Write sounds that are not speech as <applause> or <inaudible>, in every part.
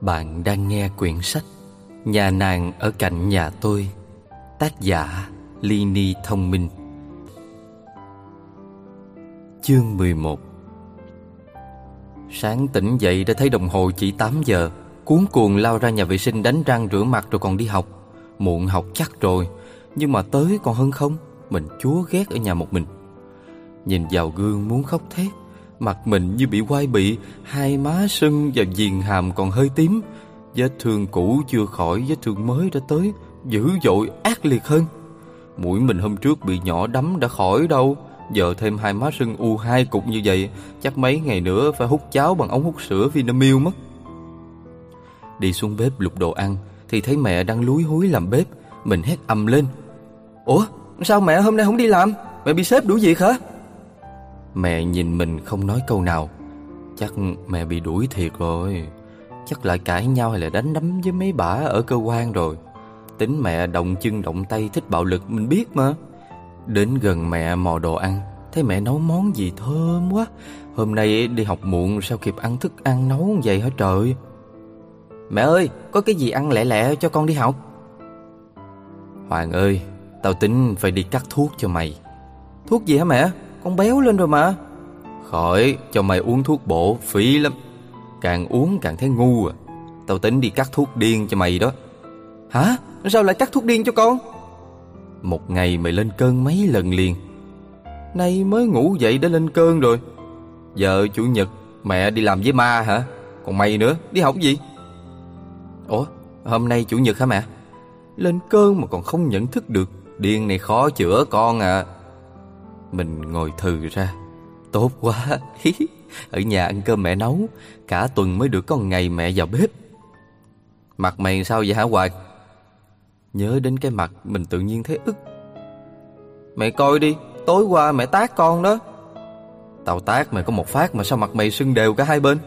Bạn đang nghe quyển sách Nhà nàng ở cạnh nhà tôi, Tác giả Lini Thông Minh. Chương 11 Sáng tỉnh dậy đã thấy đồng hồ chỉ 8 giờ, Cuốn cuồng lao ra nhà vệ sinh đánh răng rửa mặt rồi còn đi học. Muộn học chắc rồi, Nhưng mà tới còn hơn không, Mình chúa ghét ở nhà một mình. Nhìn vào gương muốn khóc thét, Mặt mình như bị quai bị, Hai má sưng và viền hàm còn hơi tím. Vết thương cũ chưa khỏi, Vết thương mới đã tới, Dữ dội, ác liệt hơn. Mũi mình hôm trước bị nhỏ đấm đã khỏi đâu, Giờ thêm hai má sưng u hai cục như vậy, Chắc mấy ngày nữa phải hút cháo bằng ống hút sữa Vinamilk mất. Đi xuống bếp lục đồ ăn, Thì thấy mẹ đang lúi húi làm bếp, Mình hét ầm lên. Ủa, sao mẹ hôm nay không đi làm? Mẹ bị sếp đuổi việc hả? Mẹ nhìn mình không nói câu nào. Chắc mẹ bị đuổi thiệt rồi. Chắc lại cãi nhau hay là đánh đấm với mấy bả ở cơ quan rồi. Tính mẹ động chân động tay thích bạo lực, mình biết mà. Đến gần mẹ mò đồ ăn, Thấy mẹ nấu món gì thơm quá. Hôm nay đi học muộn, sao kịp ăn thức ăn nấu vậy hả trời? Mẹ ơi, có cái gì ăn lẹ lẹ cho con đi học? Hoàng ơi, Tao tính phải đi cắt thuốc cho mày. Thuốc gì hả mẹ? Con béo lên rồi mà. Khỏi cho mày uống thuốc bổ phí lắm. Càng uống càng thấy ngu à. Tao tính đi cắt thuốc điên cho mày đó. Hả? Sao lại cắt thuốc điên cho con? Một ngày mày lên cơn mấy lần liền. Nay mới ngủ dậy đã lên cơn rồi. Giờ chủ nhật Mẹ đi làm với ma hả? Còn mày nữa đi học gì? Ủa hôm nay chủ nhật hả mẹ? Lên cơn mà còn không nhận thức được. Điên này khó chữa con à mình ngồi thừ ra. Tốt quá. <laughs> Ở nhà ăn cơm mẹ nấu, Cả tuần mới được có ngày mẹ vào bếp. Mặt mày sao vậy hả Hoài? Nhớ đến cái mặt Mình tự nhiên thấy ức. Mẹ coi đi, Tối qua mẹ tát con đó. Tao tát mày có một phát mà sao mặt mày sưng đều cả hai bên?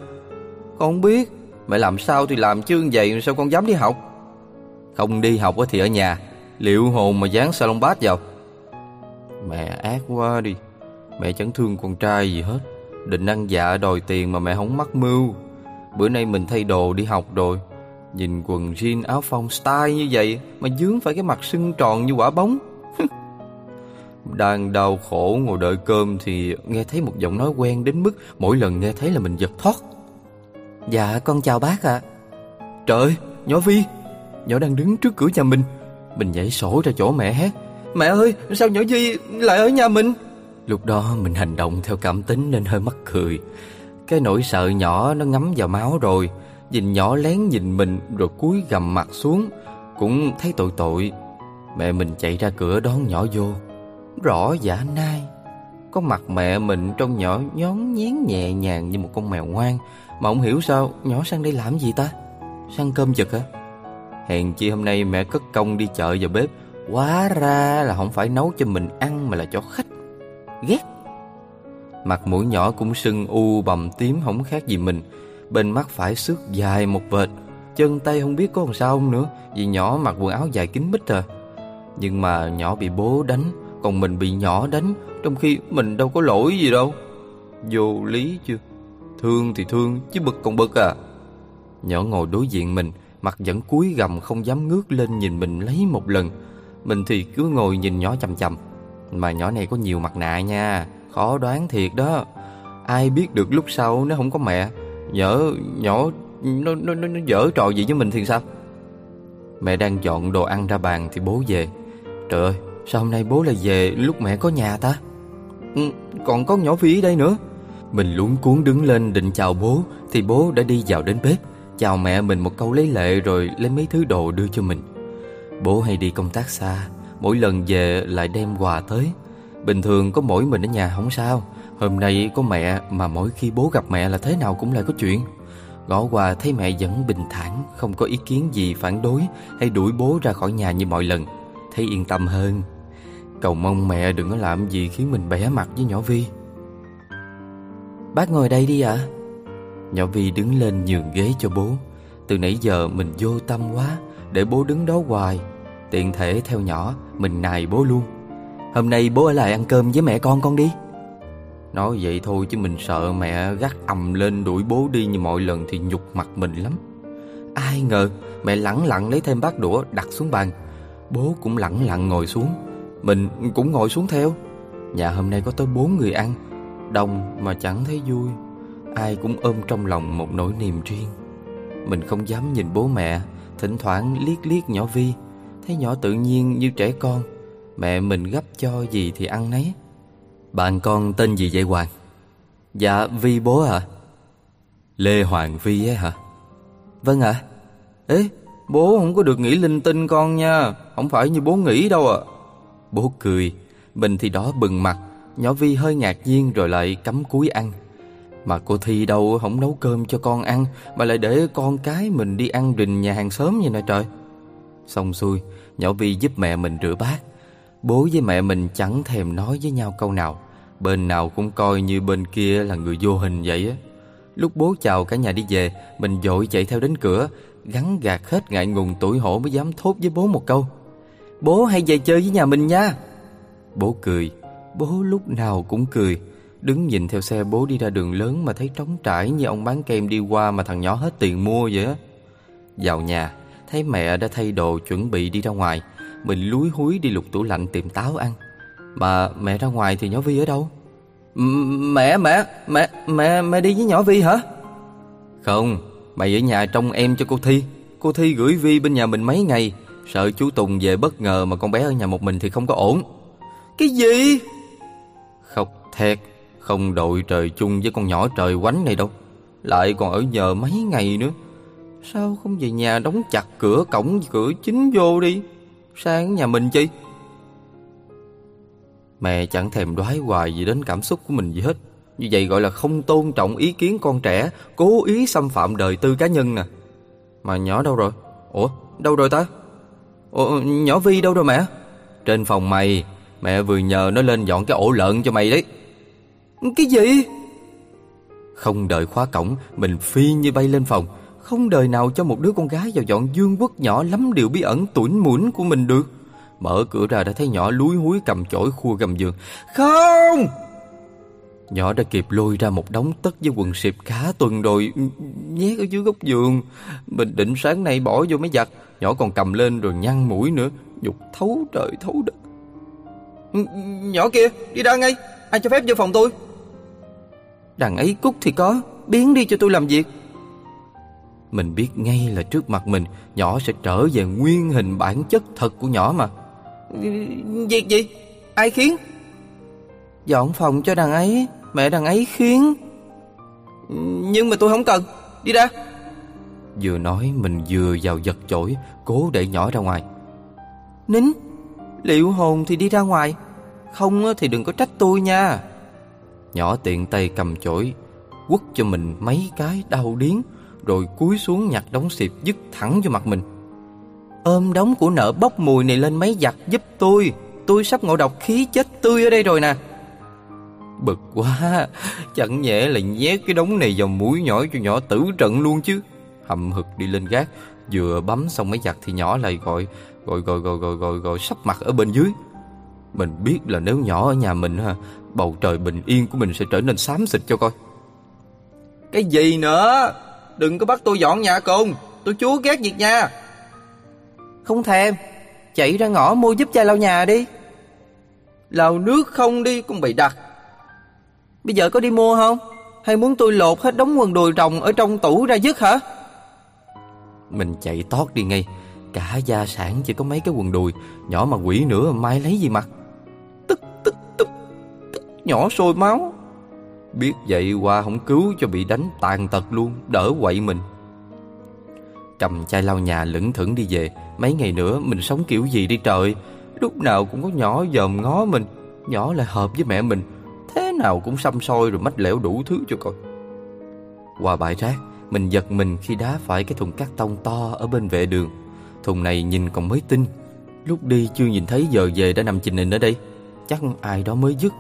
Con không biết, Mẹ làm sao thì làm chứ vậy sao con dám đi học? Không đi học thì ở nhà, Liệu hồn mà dán salon bát vào? Mẹ ác quá đi. Mẹ chẳng thương con trai gì hết. Định ăn dạ đòi tiền mà mẹ không mắc mưu. Bữa nay mình thay đồ đi học rồi. Nhìn quần jean áo phông style như vậy Mà dướng phải cái mặt sưng tròn như quả bóng. <laughs> Đang đau khổ ngồi đợi cơm Thì nghe thấy một giọng nói quen đến mức Mỗi lần nghe thấy là mình giật thoát. Dạ con chào bác ạ. Trời nhỏ Vi Nhỏ đang đứng trước cửa nhà mình. Mình nhảy sổ ra chỗ mẹ hét Mẹ ơi, sao nhỏ Vi lại ở nhà mình? Lúc đó mình hành động theo cảm tính nên hơi mắc cười. Cái nỗi sợ nhỏ nó ngấm vào máu rồi. Nhìn nhỏ lén nhìn mình rồi cúi gầm mặt xuống. Cũng thấy tội tội. Mẹ mình chạy ra cửa đón nhỏ vô. Rõ dạ giả nai Có mặt mẹ mình trong nhỏ nhón nhén nhẹ nhàng như một con mèo ngoan. Mà không hiểu sao nhỏ sang đây làm gì ta? Sang cơm chực hả? Hèn chi hôm nay mẹ cất công đi chợ vào bếp. Quá ra là không phải nấu cho mình ăn mà là cho khách. Ghét. Mặt mũi nhỏ cũng sưng u, bầm tím không khác gì mình. Bên mắt phải xước dài một vệt. Chân tay không biết có làm sao không nữa, Vì nhỏ mặc quần áo dài kín mít à. Nhưng mà nhỏ bị bố đánh, Còn mình bị nhỏ đánh, Trong khi mình đâu có lỗi gì đâu. Vô lý chưa Thương thì thương, chứ bực còn bực à. Nhỏ ngồi đối diện mình, Mặt vẫn cúi gầm không dám ngước lên nhìn mình lấy một lần. Mình thì cứ ngồi nhìn nhỏ chầm chầm Mà nhỏ này có nhiều mặt nạ nha Khó đoán thiệt đó. Ai biết được lúc sau nó không có mẹ. Nhỡ nhỏ nó, nó, nó, nó dở trò gì với mình thì sao? Mẹ đang dọn đồ ăn ra bàn thì bố về. Trời ơi sao hôm nay bố lại về lúc mẹ có nhà ta? Ừ, còn có nhỏ Phi đây nữa. Mình luống cuốn đứng lên định chào bố Thì bố đã đi vào đến bếp Chào mẹ mình một câu lấy lệ rồi lấy mấy thứ đồ đưa cho mình. Bố hay đi công tác xa Mỗi lần về lại đem quà tới. Bình thường có mỗi mình ở nhà không sao. Hôm nay có mẹ mà mỗi khi bố gặp mẹ là thế nào cũng lại có chuyện. Gõ qua thấy mẹ vẫn bình thản Không có ý kiến gì phản đối Hay đuổi bố ra khỏi nhà như mọi lần. Thấy yên tâm hơn. Cầu mong mẹ đừng có làm gì khiến mình bẻ mặt với nhỏ Vi. Bác ngồi đây đi ạ. Nhỏ Vi đứng lên nhường ghế cho bố. Từ nãy giờ mình vô tâm quá để bố đứng đó hoài. Tiện thể theo nhỏ, Mình nài bố luôn. Hôm nay bố ở lại ăn cơm với mẹ con con đi. Nói vậy thôi chứ mình sợ mẹ gắt ầm lên đuổi bố đi như mọi lần thì nhục mặt mình lắm. Ai ngờ mẹ lẳng lặng lấy thêm bát đũa đặt xuống bàn. Bố cũng lẳng lặng ngồi xuống. Mình cũng ngồi xuống theo. Nhà hôm nay có tới bốn người ăn. Đông mà chẳng thấy vui. Ai cũng ôm trong lòng một nỗi niềm riêng. Mình không dám nhìn bố mẹ. Thỉnh thoảng liếc liếc nhỏ Vi, Thấy nhỏ tự nhiên như trẻ con, Mẹ mình gấp cho gì thì ăn nấy Bạn con tên gì vậy Hoàng? Dạ Vi bố à Lê Hoàng Vi ấy hả? Vâng ạ à. Ê, bố không có được nghĩ linh tinh con nha, Không phải như bố nghĩ đâu à Bố cười, Mình thì đó bừng mặt, Nhỏ Vi hơi ngạc nhiên rồi lại cắm cúi ăn mà cô Thi đâu không nấu cơm cho con ăn, Mà lại để con cái mình đi ăn rình nhà hàng xóm như nè trời. Xong xuôi, Nhỏ Vi giúp mẹ mình rửa bát. Bố với mẹ mình chẳng thèm nói với nhau câu nào. Bên nào cũng coi như bên kia là người vô hình vậy á. Lúc bố chào cả nhà đi về, Mình dội chạy theo đến cửa, Gắn gạt hết ngại ngùng tuổi hổ mới dám thốt với bố một câu. Bố hay về chơi với nhà mình nha. Bố cười, Bố lúc nào cũng cười. Đứng nhìn theo xe bố đi ra đường lớn Mà thấy trống trải như ông bán kem đi qua Mà thằng nhỏ hết tiền mua vậy á. Vào nhà, Thấy mẹ đã thay đồ chuẩn bị đi ra ngoài. Mình lúi húi đi lục tủ lạnh tìm táo ăn. Mà mẹ ra ngoài thì nhỏ Vi ở đâu? Mẹ mẹ Mẹ mẹ mẹ đi với nhỏ Vi hả? Không, Mày ở nhà trông em cho cô Thi. Cô Thi gửi Vi bên nhà mình mấy ngày. Sợ chú Tùng về bất ngờ mà con bé ở nhà một mình thì không có ổn. Cái gì? Khóc thét. Không đội trời chung với con nhỏ trời quánh này đâu. Lại còn ở nhờ mấy ngày nữa. Sao không về nhà đóng chặt cửa cổng cửa chính vô đi? Sang nhà mình chi? Mẹ chẳng thèm đoái hoài gì đến cảm xúc của mình gì hết. Như vậy gọi là không tôn trọng ý kiến con trẻ, Cố ý xâm phạm đời tư cá nhân nè. Mà nhỏ đâu rồi? Ủa, đâu rồi ta? Ủa, nhỏ Vi đâu rồi mẹ? Trên phòng mày, Mẹ vừa nhờ nó lên dọn cái ổ lợn cho mày đấy. Cái gì? Không đợi khóa cổng Mình phi như bay lên phòng. Không đời nào cho một đứa con gái vào dọn dương quốc nhỏ lắm điều bí ẩn tuổi mũn của mình được. Mở cửa ra đã thấy nhỏ lúi húi cầm chổi khua gầm giường. Không! Nhỏ đã kịp lôi ra một đống tất với quần xịp khá tuần rồi Nhét ở dưới góc giường. Mình định sáng nay bỏ vô máy giặt Nhỏ còn cầm lên rồi nhăn mũi nữa. Dục thấu trời thấu đất. Nhỏ kia đi ra ngay. Ai cho phép vô phòng tôi Đằng ấy cút thì có Biến đi cho tôi làm việc. Mình biết ngay là trước mặt mình Nhỏ sẽ trở về nguyên hình bản chất thật của nhỏ mà. Việc gì? Ai khiến? Dọn phòng cho đằng ấy Mẹ đằng ấy khiến. Nhưng mà tôi không cần Đi ra. Vừa nói mình vừa vào giật chổi Cố để nhỏ ra ngoài. Nín Liệu hồn thì đi ra ngoài Không thì đừng có trách tôi nha Nhỏ tiện tay cầm chổi, Quất cho mình mấy cái đau điếng, Rồi cúi xuống nhặt đống xịp dứt thẳng cho mặt mình. Ôm đống của nợ bốc mùi này lên máy giặt giúp tôi Tôi sắp ngộ độc khí chết tươi ở đây rồi nè. Bực quá, Chẳng nhẽ là nhét cái đống này vào mũi nhỏ cho nhỏ tử trận luôn chứ. Hầm hực đi lên gác, Vừa bấm xong máy giặt thì nhỏ lại gọi Gọi gọi gọi gọi gọi gọi sắp mặt ở bên dưới. Mình biết là nếu nhỏ ở nhà mình ha Bầu trời bình yên của mình sẽ trở nên xám xịt cho coi. Cái gì nữa? Đừng có bắt tôi dọn nhà cùng. Tôi chúa ghét việc nha Không thèm. Chạy ra ngõ mua giúp cha lau nhà đi. Lau nước không đi cũng bị đặt. Bây giờ có đi mua không? Hay muốn tôi lột hết đống quần đùi rồng Ở trong tủ ra dứt hả? Mình chạy tót đi ngay. Cả gia sản chỉ có mấy cái quần đùi Nhỏ mà quỷ nữa mai lấy gì mặc Nhỏ sôi máu. Biết vậy qua không cứu cho bị đánh tàn tật luôn, Đỡ quậy mình. Cầm chai lau nhà lững thững đi về. Mấy ngày nữa mình sống kiểu gì đi trời? Lúc nào cũng có nhỏ dòm ngó mình, Nhỏ lại hợp với mẹ mình. Thế nào cũng xăm soi rồi mách lẻo đủ thứ cho coi Qua bãi rác, Mình giật mình khi đá phải cái thùng cát tông to ở bên vệ đường. Thùng này nhìn còn mới tinh. Lúc đi chưa nhìn thấy giờ về đã nằm trình hình ở đây. Chắc ai đó mới dứt.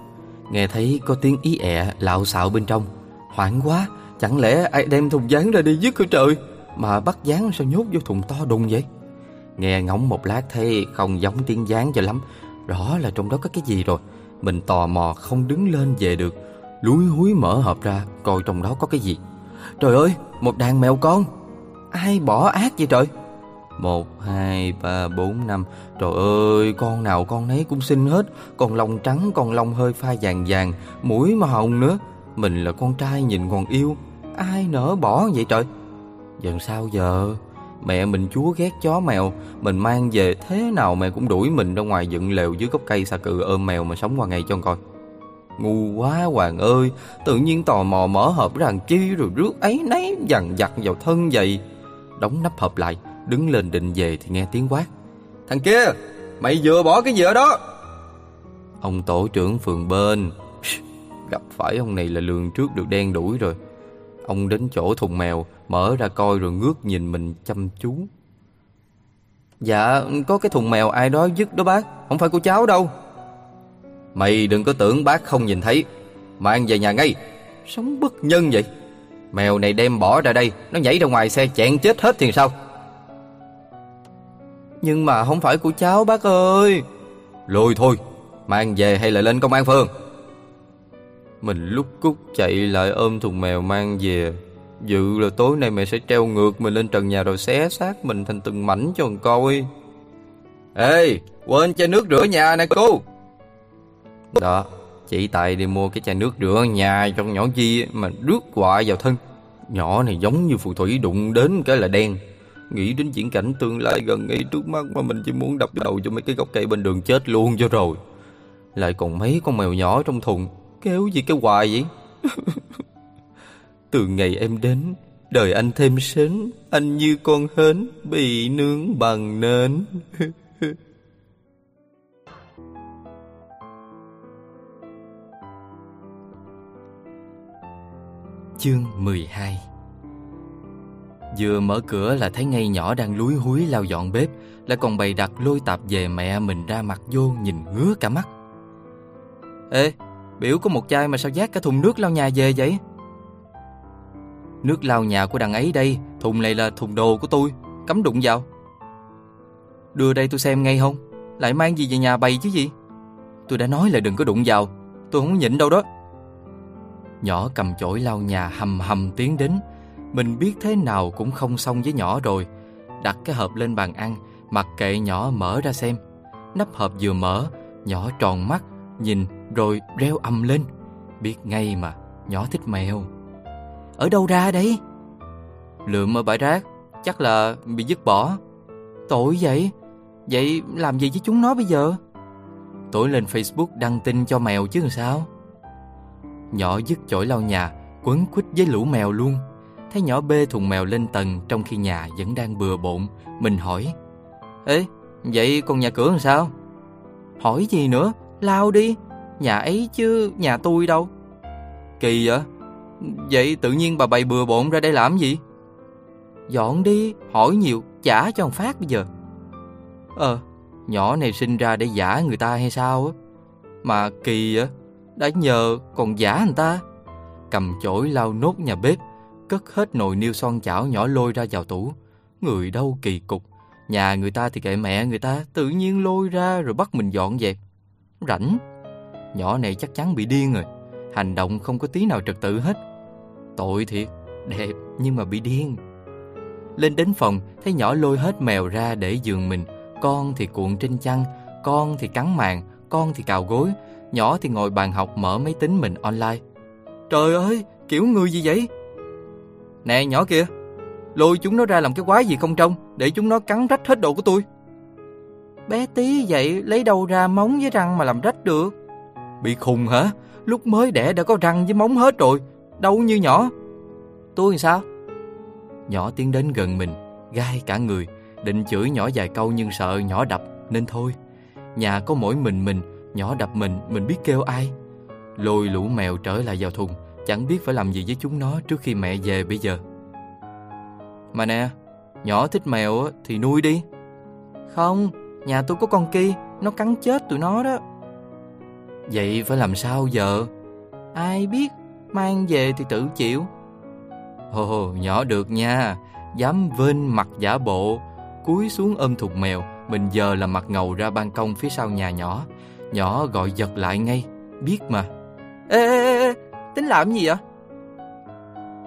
Nghe thấy có tiếng ý ẹ lạo xạo bên trong. Hoảng quá, Chẳng lẽ ai đem thùng dán ra đi dứt hả trời? Mà bắt dán sao nhốt vô thùng to đùng vậy? Nghe ngóng một lát thấy không giống tiếng dán cho lắm. Rõ là trong đó có cái gì rồi. Mình tò mò không đứng lên về được. Lúi húi mở hộp ra, Coi trong đó có cái gì. Trời ơi, một đàn mèo con. Ai bỏ ác vậy trời? Một, hai, ba, bốn, năm. Trời ơi, con nào con nấy cũng xinh hết. Con lông trắng, con lông hơi pha vàng vàng. Mũi mà hồng nữa. Mình là con trai nhìn còn yêu. Ai nỡ bỏ vậy trời? Giờ sao giờ Mẹ mình chúa ghét chó mèo. Mình mang về thế nào mẹ cũng đuổi mình ra ngoài dựng lều dưới gốc cây xà cừ ôm mèo mà sống qua ngày cho coi Ngu quá Hoàng ơi Tự nhiên tò mò mở hộp rằng chi Rồi rước ấy nấy dằn vặt vào thân vậy? Đóng nắp hộp lại Đứng lên định về thì nghe tiếng quát. Thằng kia Mày vừa bỏ cái gì ở đó? Ông tổ trưởng phường bên. Gặp phải ông này là lường trước được đen đuổi rồi. Ông đến chỗ thùng mèo Mở ra coi rồi ngước nhìn mình chăm chú. Dạ có cái thùng mèo ai đó dứt đó bác Không phải của cháu đâu. Mày đừng có tưởng bác không nhìn thấy Mang về nhà ngay. Sống bất nhân vậy. Mèo này đem bỏ ra đây Nó nhảy ra ngoài xe chẹn chết hết thì sao Nhưng mà không phải của cháu bác ơi. Lôi thôi Mang về hay là lên công an phường Mình lúc cút chạy lại ôm thùng mèo mang về. Dự là tối nay mẹ sẽ treo ngược mình lên trần nhà rồi xé xác mình thành từng mảnh cho con coi. Ê Quên chai nước rửa nhà nè cô. Đó Chị Tài đi mua cái chai nước rửa nhà cho nhỏ Di mà rước quạ vào thân. Nhỏ này giống như phù thủy đụng đến cái là đen Nghĩ đến diễn cảnh tương lai gần ngay trước mắt Mà mình chỉ muốn đập đầu cho mấy cái gốc cây bên đường chết luôn cho rồi. Lại còn mấy con mèo nhỏ trong thùng, Kéo gì cái hoài vậy? <laughs> Từ ngày em đến, Đời anh thêm sến, Anh như con hến Bị nướng bằng nến. <laughs> Chương 12 Vừa mở cửa là thấy ngay nhỏ đang lúi húi lau dọn bếp Lại còn bày đặt lôi tạp về mẹ mình ra mặt vô nhìn ngứa cả mắt. Ê, biểu có một chai mà sao giác cả thùng nước lau nhà về vậy? Nước lau nhà của đằng ấy đây Thùng này là thùng đồ của tôi Cấm đụng vào. Đưa đây tôi xem ngay không? Lại mang gì về nhà bày chứ gì? Tôi đã nói là đừng có đụng vào Tôi không nhịn đâu đó. Nhỏ cầm chổi lau nhà hầm hầm tiến đến mình biết thế nào cũng không xong với nhỏ rồi. Đặt cái hộp lên bàn ăn, Mặc kệ nhỏ mở ra xem. Nắp hộp vừa mở, Nhỏ tròn mắt, Nhìn rồi reo ầm lên. Biết ngay mà, Nhỏ thích mèo. Ở đâu ra đấy Lượm ở bãi rác, Chắc là bị dứt bỏ. Tội vậy? Vậy làm gì với chúng nó bây giờ? Tối lên Facebook đăng tin cho mèo chứ sao? Nhỏ dứt chổi lau nhà, Quấn quýt với lũ mèo luôn. Thấy nhỏ bê thùng mèo lên tầng Trong khi nhà vẫn đang bừa bộn, Mình hỏi, Ê, vậy còn nhà cửa làm sao? Hỏi gì nữa, Lao đi, Nhà ấy chứ nhà tôi đâu. Kỳ vậy? Vậy tự nhiên bà bày bừa bộn ra đây làm gì? Dọn đi, Hỏi nhiều, trả cho ông Phát bây giờ. Ờ Nhỏ này sinh ra để giả người ta hay sao á? Mà kỳ á đã nhờ còn giả người ta. Cầm chổi lau nốt nhà bếp Cất hết nồi niêu son chảo nhỏ lôi ra vào tủ. Người đâu kỳ cục. Nhà người ta thì kệ mẹ người ta Tự nhiên lôi ra rồi bắt mình dọn dẹp Rảnh. Nhỏ này chắc chắn bị điên rồi. Hành động không có tí nào trật tự hết. Tội thiệt. Đẹp nhưng mà bị điên. Lên đến phòng Thấy nhỏ lôi hết mèo ra để giường mình. Con thì cuộn trên chăn Con thì cắn màn Con thì cào gối. Nhỏ thì ngồi bàn học mở máy tính mình online. Trời ơi, kiểu người gì vậy? Nè nhỏ kia. Lôi chúng nó ra làm cái quái gì không trông Để chúng nó cắn rách hết đồ của tôi. Bé tí vậy Lấy đâu ra móng với răng mà làm rách được? Bị khùng hả? Lúc mới đẻ đã có răng với móng hết rồi. Đâu như nhỏ. Tôi thì sao? Nhỏ tiến đến gần mình Gai cả người Định chửi nhỏ vài câu nhưng sợ nhỏ đập Nên thôi. Nhà có mỗi mình mình Nhỏ đập mình, mình biết kêu ai. Lôi lũ mèo trở lại vào thùng Chẳng biết phải làm gì với chúng nó trước khi mẹ về bây giờ. Mà nè Nhỏ thích mèo thì nuôi đi. Không Nhà tôi có con kia Nó cắn chết tụi nó đó. Vậy phải làm sao giờ? Ai biết Mang về thì tự chịu. Ồ nhỏ được nha. Dám vên mặt giả bộ Cúi xuống ôm thùng mèo Mình giờ là mặt ngầu ra ban công phía sau nhà nhỏ. Nhỏ gọi giật lại ngay Biết mà. Ê, ê, ê Tính làm gì vậy?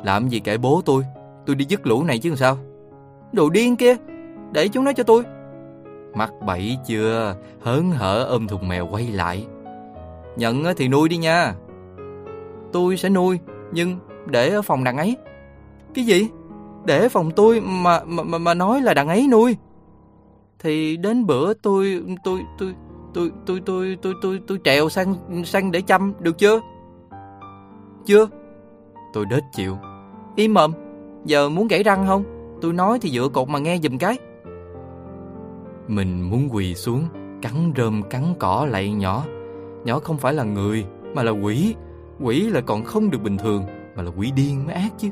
Làm gì kệ bố tôi? Tôi đi dứt lũ này chứ sao? Đồ điên kia Để chúng nó cho tôi. Mắc bẫy chưa? Hớn hở ôm thùng mèo quay lại. Nhận thì nuôi đi nha. Tôi sẽ nuôi Nhưng để ở phòng đằng ấy. Cái gì? Để phòng tôi mà mà mà, mà nói là đằng ấy nuôi. Thì đến bữa tôi tôi tôi tôi tôi tôi tôi tôi tôi trèo sang sang để chăm được chưa? Chưa. Tôi đết chịu. Im mồm. Giờ muốn gãy răng không? Tôi nói thì dựa cột mà nghe giùm cái. Mình muốn quỳ xuống, cắn rơm cắn cỏ lạy nhỏ. Nhỏ không phải là người, mà là quỷ. Quỷ là còn không được bình thường, mà là quỷ điên mới ác chứ.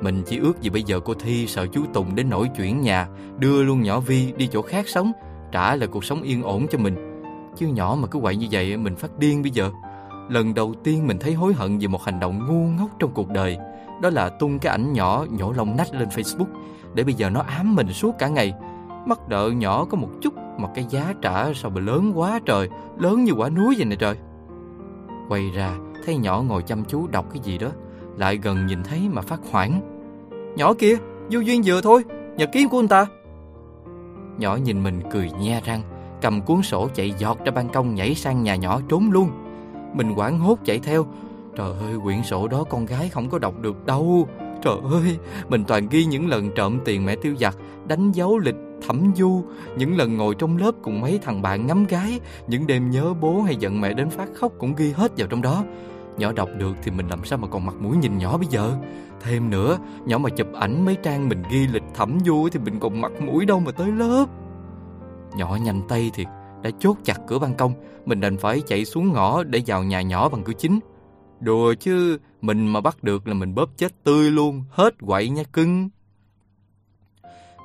Mình chỉ ước gì bây giờ cô Thi sợ chú Tùng đến nổi chuyển nhà, đưa luôn nhỏ Vi đi chỗ khác sống, trả lại cuộc sống yên ổn cho mình. Chứ nhỏ mà cứ quậy như vậy mình phát điên bây giờ. Lần đầu tiên mình thấy hối hận về một hành động ngu ngốc trong cuộc đời. Đó là tung cái ảnh nhỏ nhổ lông nách lên Facebook để bây giờ nó ám mình suốt cả ngày. Mắc đợ nhỏ có một chút mà cái giá trả sao mà lớn quá trời, lớn như quả núi vậy nè trời. Quay ra thấy nhỏ ngồi chăm chú đọc cái gì đó, lại gần nhìn thấy mà phát hoảng. Nhỏ kia, vô duyên vừa thôi, nhật ký của anh ta. Nhỏ nhìn mình cười nhe răng, cầm cuốn sổ chạy giọt ra ban công nhảy sang nhà nhỏ trốn luôn. Mình quảng hốt chạy theo. Trời ơi, quyển sổ đó con gái không có đọc được đâu. Trời ơi, mình toàn ghi những lần trộm tiền mẹ tiêu giặt, đánh dấu lịch thẩm du, những lần ngồi trong lớp cùng mấy thằng bạn ngắm gái, những đêm nhớ bố hay giận mẹ đến phát khóc cũng ghi hết vào trong đó. Nhỏ đọc được thì mình làm sao mà còn mặt mũi nhìn nhỏ bây giờ Thêm nữa Nhỏ mà chụp ảnh mấy trang mình ghi lịch thẩm du Thì mình còn mặt mũi đâu mà tới lớp Nhỏ nhanh tay thiệt đã chốt chặt cửa ban công Mình đành phải chạy xuống ngõ để vào nhà nhỏ bằng cửa chính. Đùa chứ Mình mà bắt được là mình bóp chết tươi luôn Hết quậy nha cưng.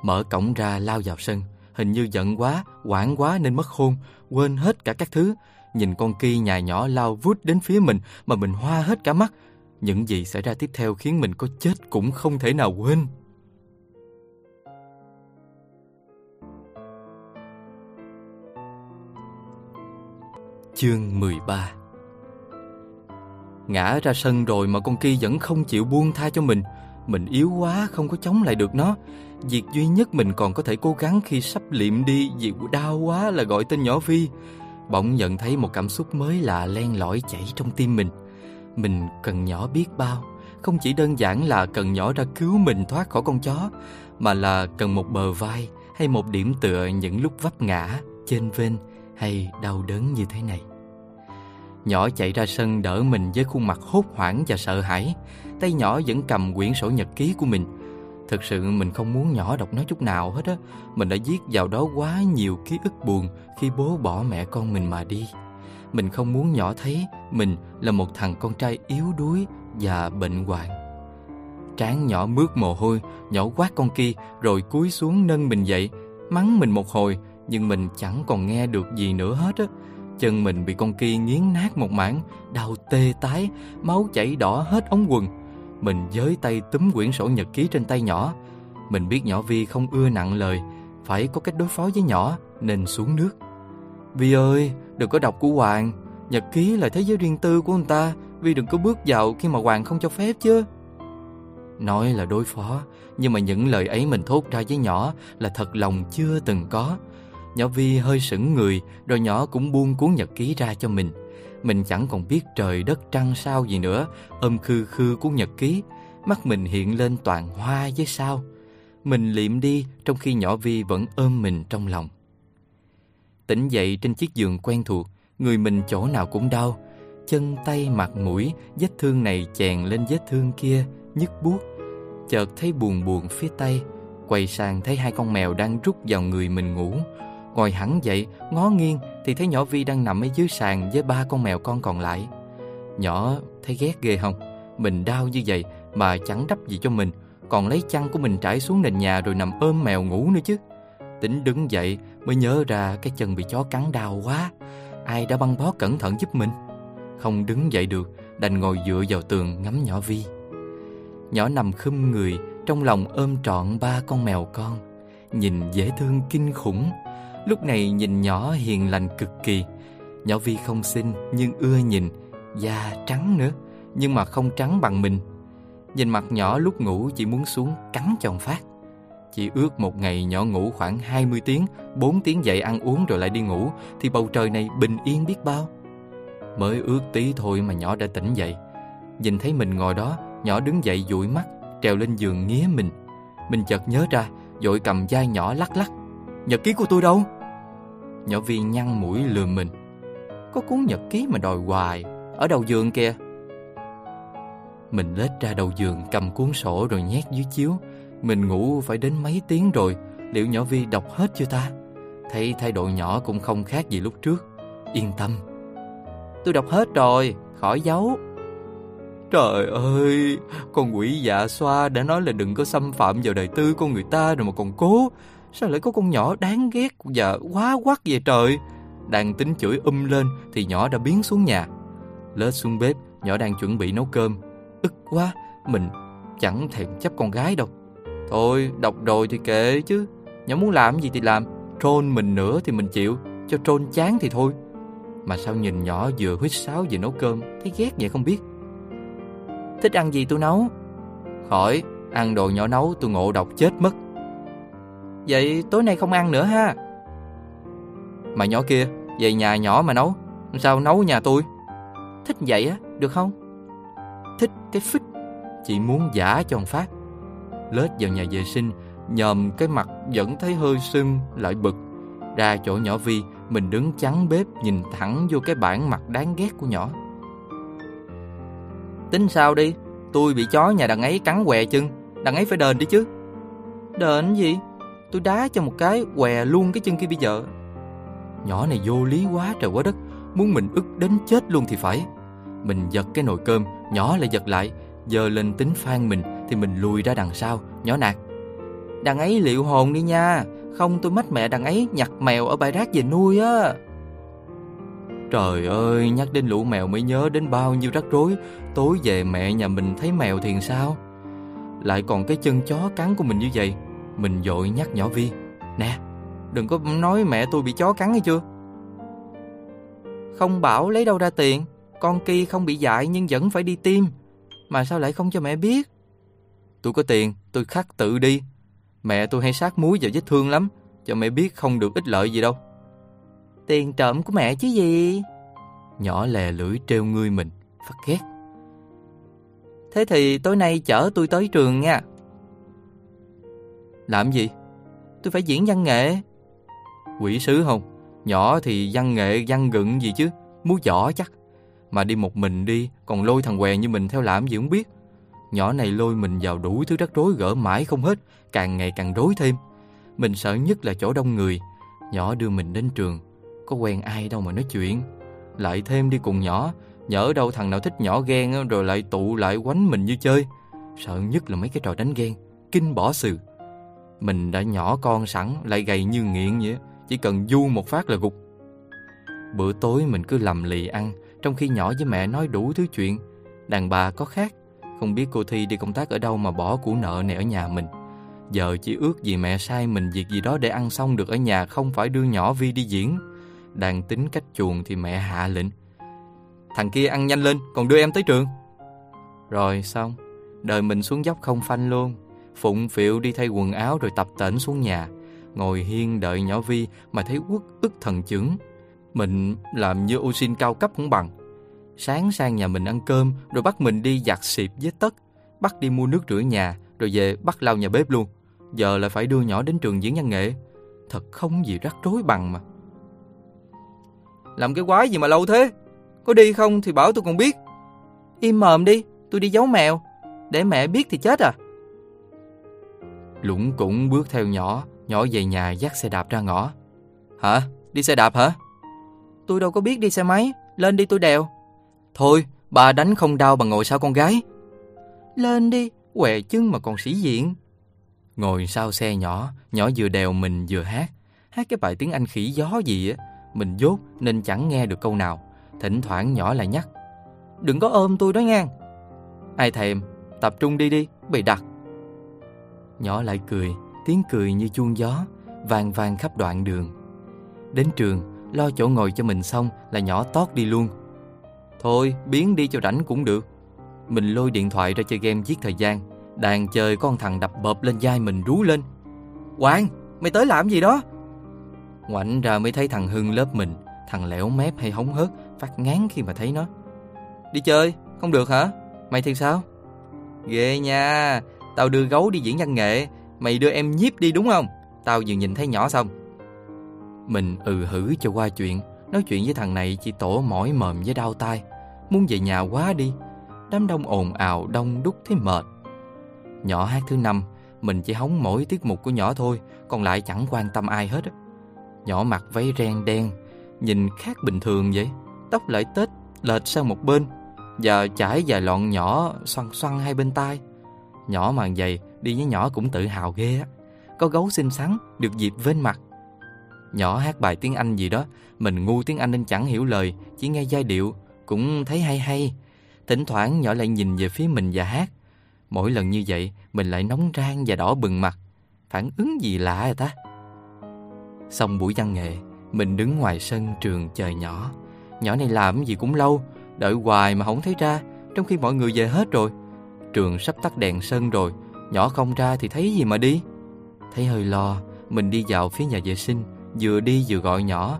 Mở cổng ra lao vào sân Hình như giận quá, quảng quá nên mất hôn Quên hết cả các thứ. Nhìn con kia nhà nhỏ lao vút đến phía mình Mà mình hoa hết cả mắt. Những gì xảy ra tiếp theo khiến mình có chết cũng không thể nào quên. Chương 13 Ngã ra sân rồi mà con kia vẫn không chịu buông tha cho mình Mình yếu quá không có chống lại được nó. Việc duy nhất mình còn có thể cố gắng khi sắp liệm đi Vì đau quá là gọi tên nhỏ Vi. Bỗng nhận thấy một cảm xúc mới lạ len lỏi chảy trong tim mình. Mình cần nhỏ biết bao Không chỉ đơn giản là cần nhỏ ra cứu mình thoát khỏi con chó Mà là cần một bờ vai hay một điểm tựa những lúc vấp ngã, trên vên hay đau đớn như thế này. Nhỏ chạy ra sân đỡ mình với khuôn mặt hốt hoảng và sợ hãi. Tay nhỏ vẫn cầm quyển sổ nhật ký của mình. Thực sự mình không muốn nhỏ đọc nó chút nào hết á. Mình đã viết vào đó quá nhiều ký ức buồn Khi bố bỏ mẹ con mình mà đi. Mình không muốn nhỏ thấy Mình là một thằng con trai yếu đuối Và bệnh hoạn. Trán nhỏ mướt mồ hôi, Nhỏ quát con kia, Rồi cúi xuống nâng mình dậy. Mắng mình một hồi, Nhưng mình chẳng còn nghe được gì nữa hết á. Chân mình bị con kia nghiến nát một mảng, Đau tê tái, Máu chảy đỏ hết ống quần. Mình giới tay túm quyển sổ nhật ký trên tay nhỏ. Mình biết nhỏ Vi không ưa nặng lời, Phải có cách đối phó với nhỏ Nên xuống nước. Vi ơi, đừng có đọc của Hoàng, Nhật ký là thế giới riêng tư của anh ta, Vi đừng có bước vào khi mà Hoàng không cho phép chứ. Nói là đối phó, Nhưng mà những lời ấy mình thốt ra với nhỏ Là thật lòng chưa từng có. Nhỏ Vi hơi sững người Rồi nhỏ cũng buông cuốn nhật ký ra cho mình. Mình chẳng còn biết trời đất trăng sao gì nữa. Ôm khư khư cuốn nhật ký, Mắt mình hiện lên toàn hoa với sao. Mình liệm đi, Trong khi nhỏ Vi vẫn ôm mình trong lòng. Tỉnh dậy trên chiếc giường quen thuộc, Người mình chỗ nào cũng đau. Chân tay mặt mũi, Vết thương này chèn lên vết thương kia, Nhức buốt. Chợt thấy buồn buồn phía tay, Quay sang thấy hai con mèo đang rút vào người mình ngủ. Ngồi hẳn dậy, ngó nghiêng thì thấy nhỏ Vi đang nằm ở dưới sàn với ba con mèo con còn lại. Nhỏ thấy ghét ghê không? Mình đau như vậy mà chẳng đắp gì cho mình, còn lấy chăn của mình trải xuống nền nhà rồi nằm ôm mèo ngủ nữa chứ. Tính đứng dậy mới nhớ ra cái chân bị chó cắn đau quá. Ai đã băng bó cẩn thận giúp mình? Không đứng dậy được, đành ngồi dựa vào tường ngắm nhỏ Vi. Nhỏ nằm khum người, trong lòng ôm trọn ba con mèo con. Nhìn dễ thương kinh khủng Lúc này nhìn nhỏ hiền lành cực kỳ. Nhỏ Vi không xinh nhưng ưa nhìn, Da trắng nữa, Nhưng mà không trắng bằng mình. Nhìn mặt nhỏ lúc ngủ chỉ muốn xuống cắn chồng phát. Chỉ ước một ngày nhỏ ngủ khoảng 20 tiếng 4 tiếng dậy ăn uống rồi lại đi ngủ, Thì bầu trời này bình yên biết bao. Mới ước tí thôi mà nhỏ đã tỉnh dậy. Nhìn thấy mình ngồi đó, Nhỏ đứng dậy dụi mắt, Trèo lên giường nghía mình. Mình chợt nhớ ra, Dội cầm vai nhỏ lắc lắc. Nhật ký của tôi đâu? Nhỏ Vi nhăn mũi lườm mình. Có cuốn nhật ký mà đòi hoài Ở đầu giường kìa. Mình lết ra đầu giường cầm cuốn sổ rồi nhét dưới chiếu. Mình ngủ phải đến mấy tiếng rồi Liệu nhỏ Vi đọc hết chưa ta? Thấy thay đổi nhỏ cũng không khác gì lúc trước. Yên tâm. Tôi đọc hết rồi, khỏi giấu. Trời ơi, con quỷ dạ xoa đã nói là đừng có xâm phạm vào đời tư con người ta rồi mà còn cố. Sao lại có con nhỏ đáng ghét và quá quắc về trời? Đang tính chửi um lên thì nhỏ đã biến xuống nhà. Lết xuống bếp, nhỏ đang chuẩn bị nấu cơm. Ức quá, mình chẳng thèm chấp con gái đâu. Thôi, đọc rồi thì kệ chứ. Nhỏ muốn làm gì thì làm. Trôn mình nữa thì mình chịu. Cho trôn chán thì thôi. Mà sao nhìn nhỏ vừa huýt sáo vừa nấu cơm, thấy ghét vậy không biết. Thích ăn gì tôi nấu Khỏi Ăn đồ nhỏ nấu tôi ngộ độc chết mất Vậy tối nay không ăn nữa ha? Mà nhỏ kia, Về nhà nhỏ mà nấu. Sao nấu nhà tôi? Thích vậy á, được không? Thích cái phích. Chị muốn giả cho ông Phát. Lết vào nhà vệ sinh, Nhòm cái mặt vẫn thấy hơi sưng, Lại bực. Ra chỗ nhỏ Vi, Mình đứng chắn bếp Nhìn thẳng vô cái bản mặt đáng ghét của nhỏ. Tính sao đi? Tôi bị chó nhà đằng ấy cắn què chân Đằng ấy phải đền đi chứ. Đền gì? Tôi đá cho một cái què luôn cái chân kia bây giờ. Nhỏ này vô lý quá trời quá đất Muốn mình ức đến chết luôn thì phải. Mình giật cái nồi cơm Nhỏ lại giật lại Giờ lên tính phan mình Thì mình lùi ra đằng sau. Nhỏ nạt Đằng ấy liệu hồn đi nha Không tôi mách mẹ đằng ấy nhặt mèo ở bãi rác về nuôi á. Trời ơi, nhắc đến lũ mèo mới nhớ đến bao nhiêu rắc rối. Tối về mẹ nhà mình thấy mèo thì sao? Lại còn cái chân chó cắn của mình như vậy. Mình dội nhắc nhỏ Vi. Nè, đừng có nói mẹ tôi bị chó cắn hay chưa? Không bảo lấy đâu ra tiền Con kia không bị dại nhưng vẫn phải đi tiêm. Mà sao lại không cho mẹ biết? Tôi có tiền, tôi khắc tự đi. Mẹ tôi hay sát muối vào vết thương lắm Cho mẹ biết không được ích lợi gì đâu. Tiền trộm của mẹ chứ gì? Nhỏ lè lưỡi treo ngươi mình Phát ghét. Thế thì tối nay chở tôi tới trường nha. Làm gì? Tôi phải diễn văn nghệ. Quỷ sứ không? Nhỏ thì văn nghệ, văn gựng gì chứ? Múa võ chắc. Mà đi một mình đi, Còn lôi thằng què như mình theo làm gì không biết. Nhỏ này lôi mình vào đủ thứ rắc rối gỡ mãi không hết, Càng ngày càng rối thêm. Mình sợ nhất là chỗ đông người. Nhỏ đưa mình đến trường. Có quen ai đâu mà nói chuyện. Lại thêm đi cùng nhỏ. Nhỡ đâu thằng nào thích nhỏ ghen Rồi lại tụ lại quánh mình như chơi. Sợ nhất là mấy cái trò đánh ghen. Kinh bỏ sừ mình đã nhỏ con sẵn Lại gầy như nghiện vậy Chỉ cần du một phát là gục. Bữa tối mình cứ lầm lì ăn, Trong khi nhỏ với mẹ nói đủ thứ chuyện. Đàn bà có khác, Không biết cô Thi đi công tác ở đâu mà bỏ củ nợ này ở nhà mình. Giờ chỉ ước gì mẹ sai mình việc gì đó để ăn xong được ở nhà, Không phải đưa nhỏ Vi đi diễn. Đang tính cách chuồng thì mẹ hạ lệnh. Thằng kia ăn nhanh lên, Còn đưa em tới trường. Rồi xong, Đời mình xuống dốc không phanh luôn. Phụng phịu đi thay quần áo rồi tập tễnh xuống nhà Ngồi hiên đợi nhỏ Vi Mà thấy quất ức thần chứng Mình làm như ô xin cao cấp cũng bằng Sáng sang nhà mình ăn cơm Rồi bắt mình đi giặt xịp với tất Bắt đi mua nước rửa nhà Rồi về bắt lau nhà bếp luôn Giờ lại phải đưa nhỏ đến trường diễn văn nghệ Thật không gì rắc rối bằng mà làm cái quái gì mà lâu thế? Có đi không thì bảo tôi còn biết. Im mồm đi, tôi đi giấu mèo. Để mẹ biết thì chết à. Lũng cũng bước theo nhỏ, nhỏ về nhà dắt xe đạp ra ngõ. Hả? Đi xe đạp hả? Tôi đâu có biết đi xe máy, lên đi tôi đèo. Thôi, bà đánh không đau bằng ngồi sau con gái. Lên đi, quẹ chân mà còn sĩ diện. Ngồi sau xe nhỏ, nhỏ vừa đèo mình vừa hát. Hát cái bài tiếng Anh khỉ gió gì á, mình dốt nên chẳng nghe được câu nào Thỉnh thoảng nhỏ lại nhắc Đừng có ôm tôi đó nha Ai thèm Tập trung đi đi Bị đặt Nhỏ lại cười Tiếng cười như chuông gió Vàng vàng khắp đoạn đường Đến trường Lo chỗ ngồi cho mình xong Là nhỏ tót đi luôn Thôi biến đi cho rảnh cũng được Mình lôi điện thoại ra chơi game giết thời gian Đàn chơi con thằng đập bợp lên vai mình rú lên Quang, mày tới làm gì đó? Ngoảnh ra mới thấy thằng Hưng lớp mình Thằng lẻo mép hay hóng hớt Phát ngán khi mà thấy nó Đi chơi, không được hả? Mày thì sao? Ghê nha Tao đưa gấu đi diễn văn nghệ, Mày đưa em nhiếp đi đúng không? Tao vừa nhìn thấy nhỏ xong. Mình ừ hử cho qua chuyện, Nói chuyện với thằng này chỉ tổ mỏi mờm với đau tai. Muốn về nhà quá đi, Đám đông ồn ào, đông đúc thấy mệt. Nhỏ hát thứ năm, Mình chỉ hóng mỗi tiết mục của nhỏ thôi, Còn lại chẳng quan tâm ai hết Nhỏ mặc váy ren đen, Nhìn khác bình thường vậy. Tóc lại tết, lệch sang một bên, Và chải dài lọn nhỏ xoăn xoăn hai bên tai. Nhỏ màn dày Đi với nhỏ cũng tự hào ghê á. Có gấu xinh xắn Được dịp vên mặt. Nhỏ hát bài tiếng Anh gì đó, Mình ngu tiếng Anh nên chẳng hiểu lời, Chỉ nghe giai điệu, Cũng thấy hay hay. Thỉnh thoảng nhỏ lại nhìn về phía mình và hát. Mỗi lần như vậy, Mình lại nóng rang và đỏ bừng mặt. Phản ứng gì lạ rồi ta? Xong buổi văn nghệ, Mình đứng ngoài sân trường chờ nhỏ. Nhỏ này làm gì cũng lâu, Đợi hoài mà không thấy ra, Trong khi mọi người về hết rồi. Trường sắp tắt đèn sân rồi. Nhỏ không ra thì thấy gì mà đi? Thấy hơi lo, Mình đi vào phía nhà vệ sinh, Vừa đi vừa gọi nhỏ.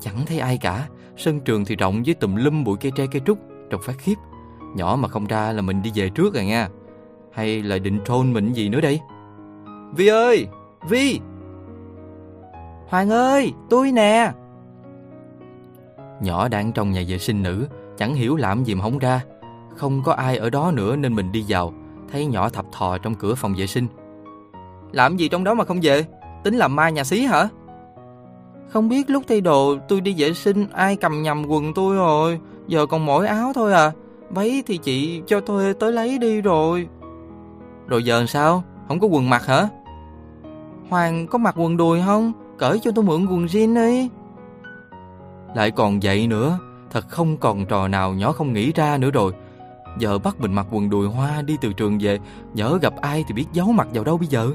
Chẳng thấy ai cả, Sân trường thì rộng với tùm lum bụi cây tre cây trúc, Trông phát khiếp. Nhỏ mà không ra là mình đi về trước rồi nha. Hay là định trôn mình gì nữa đây? Vi ơi! Vi! Hoàng ơi! Tôi nè! Nhỏ đang trong nhà vệ sinh nữ, Chẳng hiểu làm gì mà không ra. Không có ai ở đó nữa nên mình đi vào, Thấy nhỏ thập thò trong cửa phòng vệ sinh. Làm gì trong đó mà không về? Tính làm ma nhà xí hả? Không biết lúc thay đồ tôi đi vệ sinh, Ai cầm nhầm quần tôi rồi. Giờ còn mỗi áo thôi à. Váy thì chị cho tôi tới lấy đi rồi. Rồi giờ sao? Không có quần mặc hả? Hoàng có mặc quần đùi không? Cởi cho tôi mượn quần jean đi. Lại còn vậy nữa, Thật không còn trò nào nhỏ không nghĩ ra nữa rồi. Giờ bắt mình mặc quần đùi hoa đi từ trường về Nhỡ gặp ai thì biết giấu mặt vào đâu bây giờ?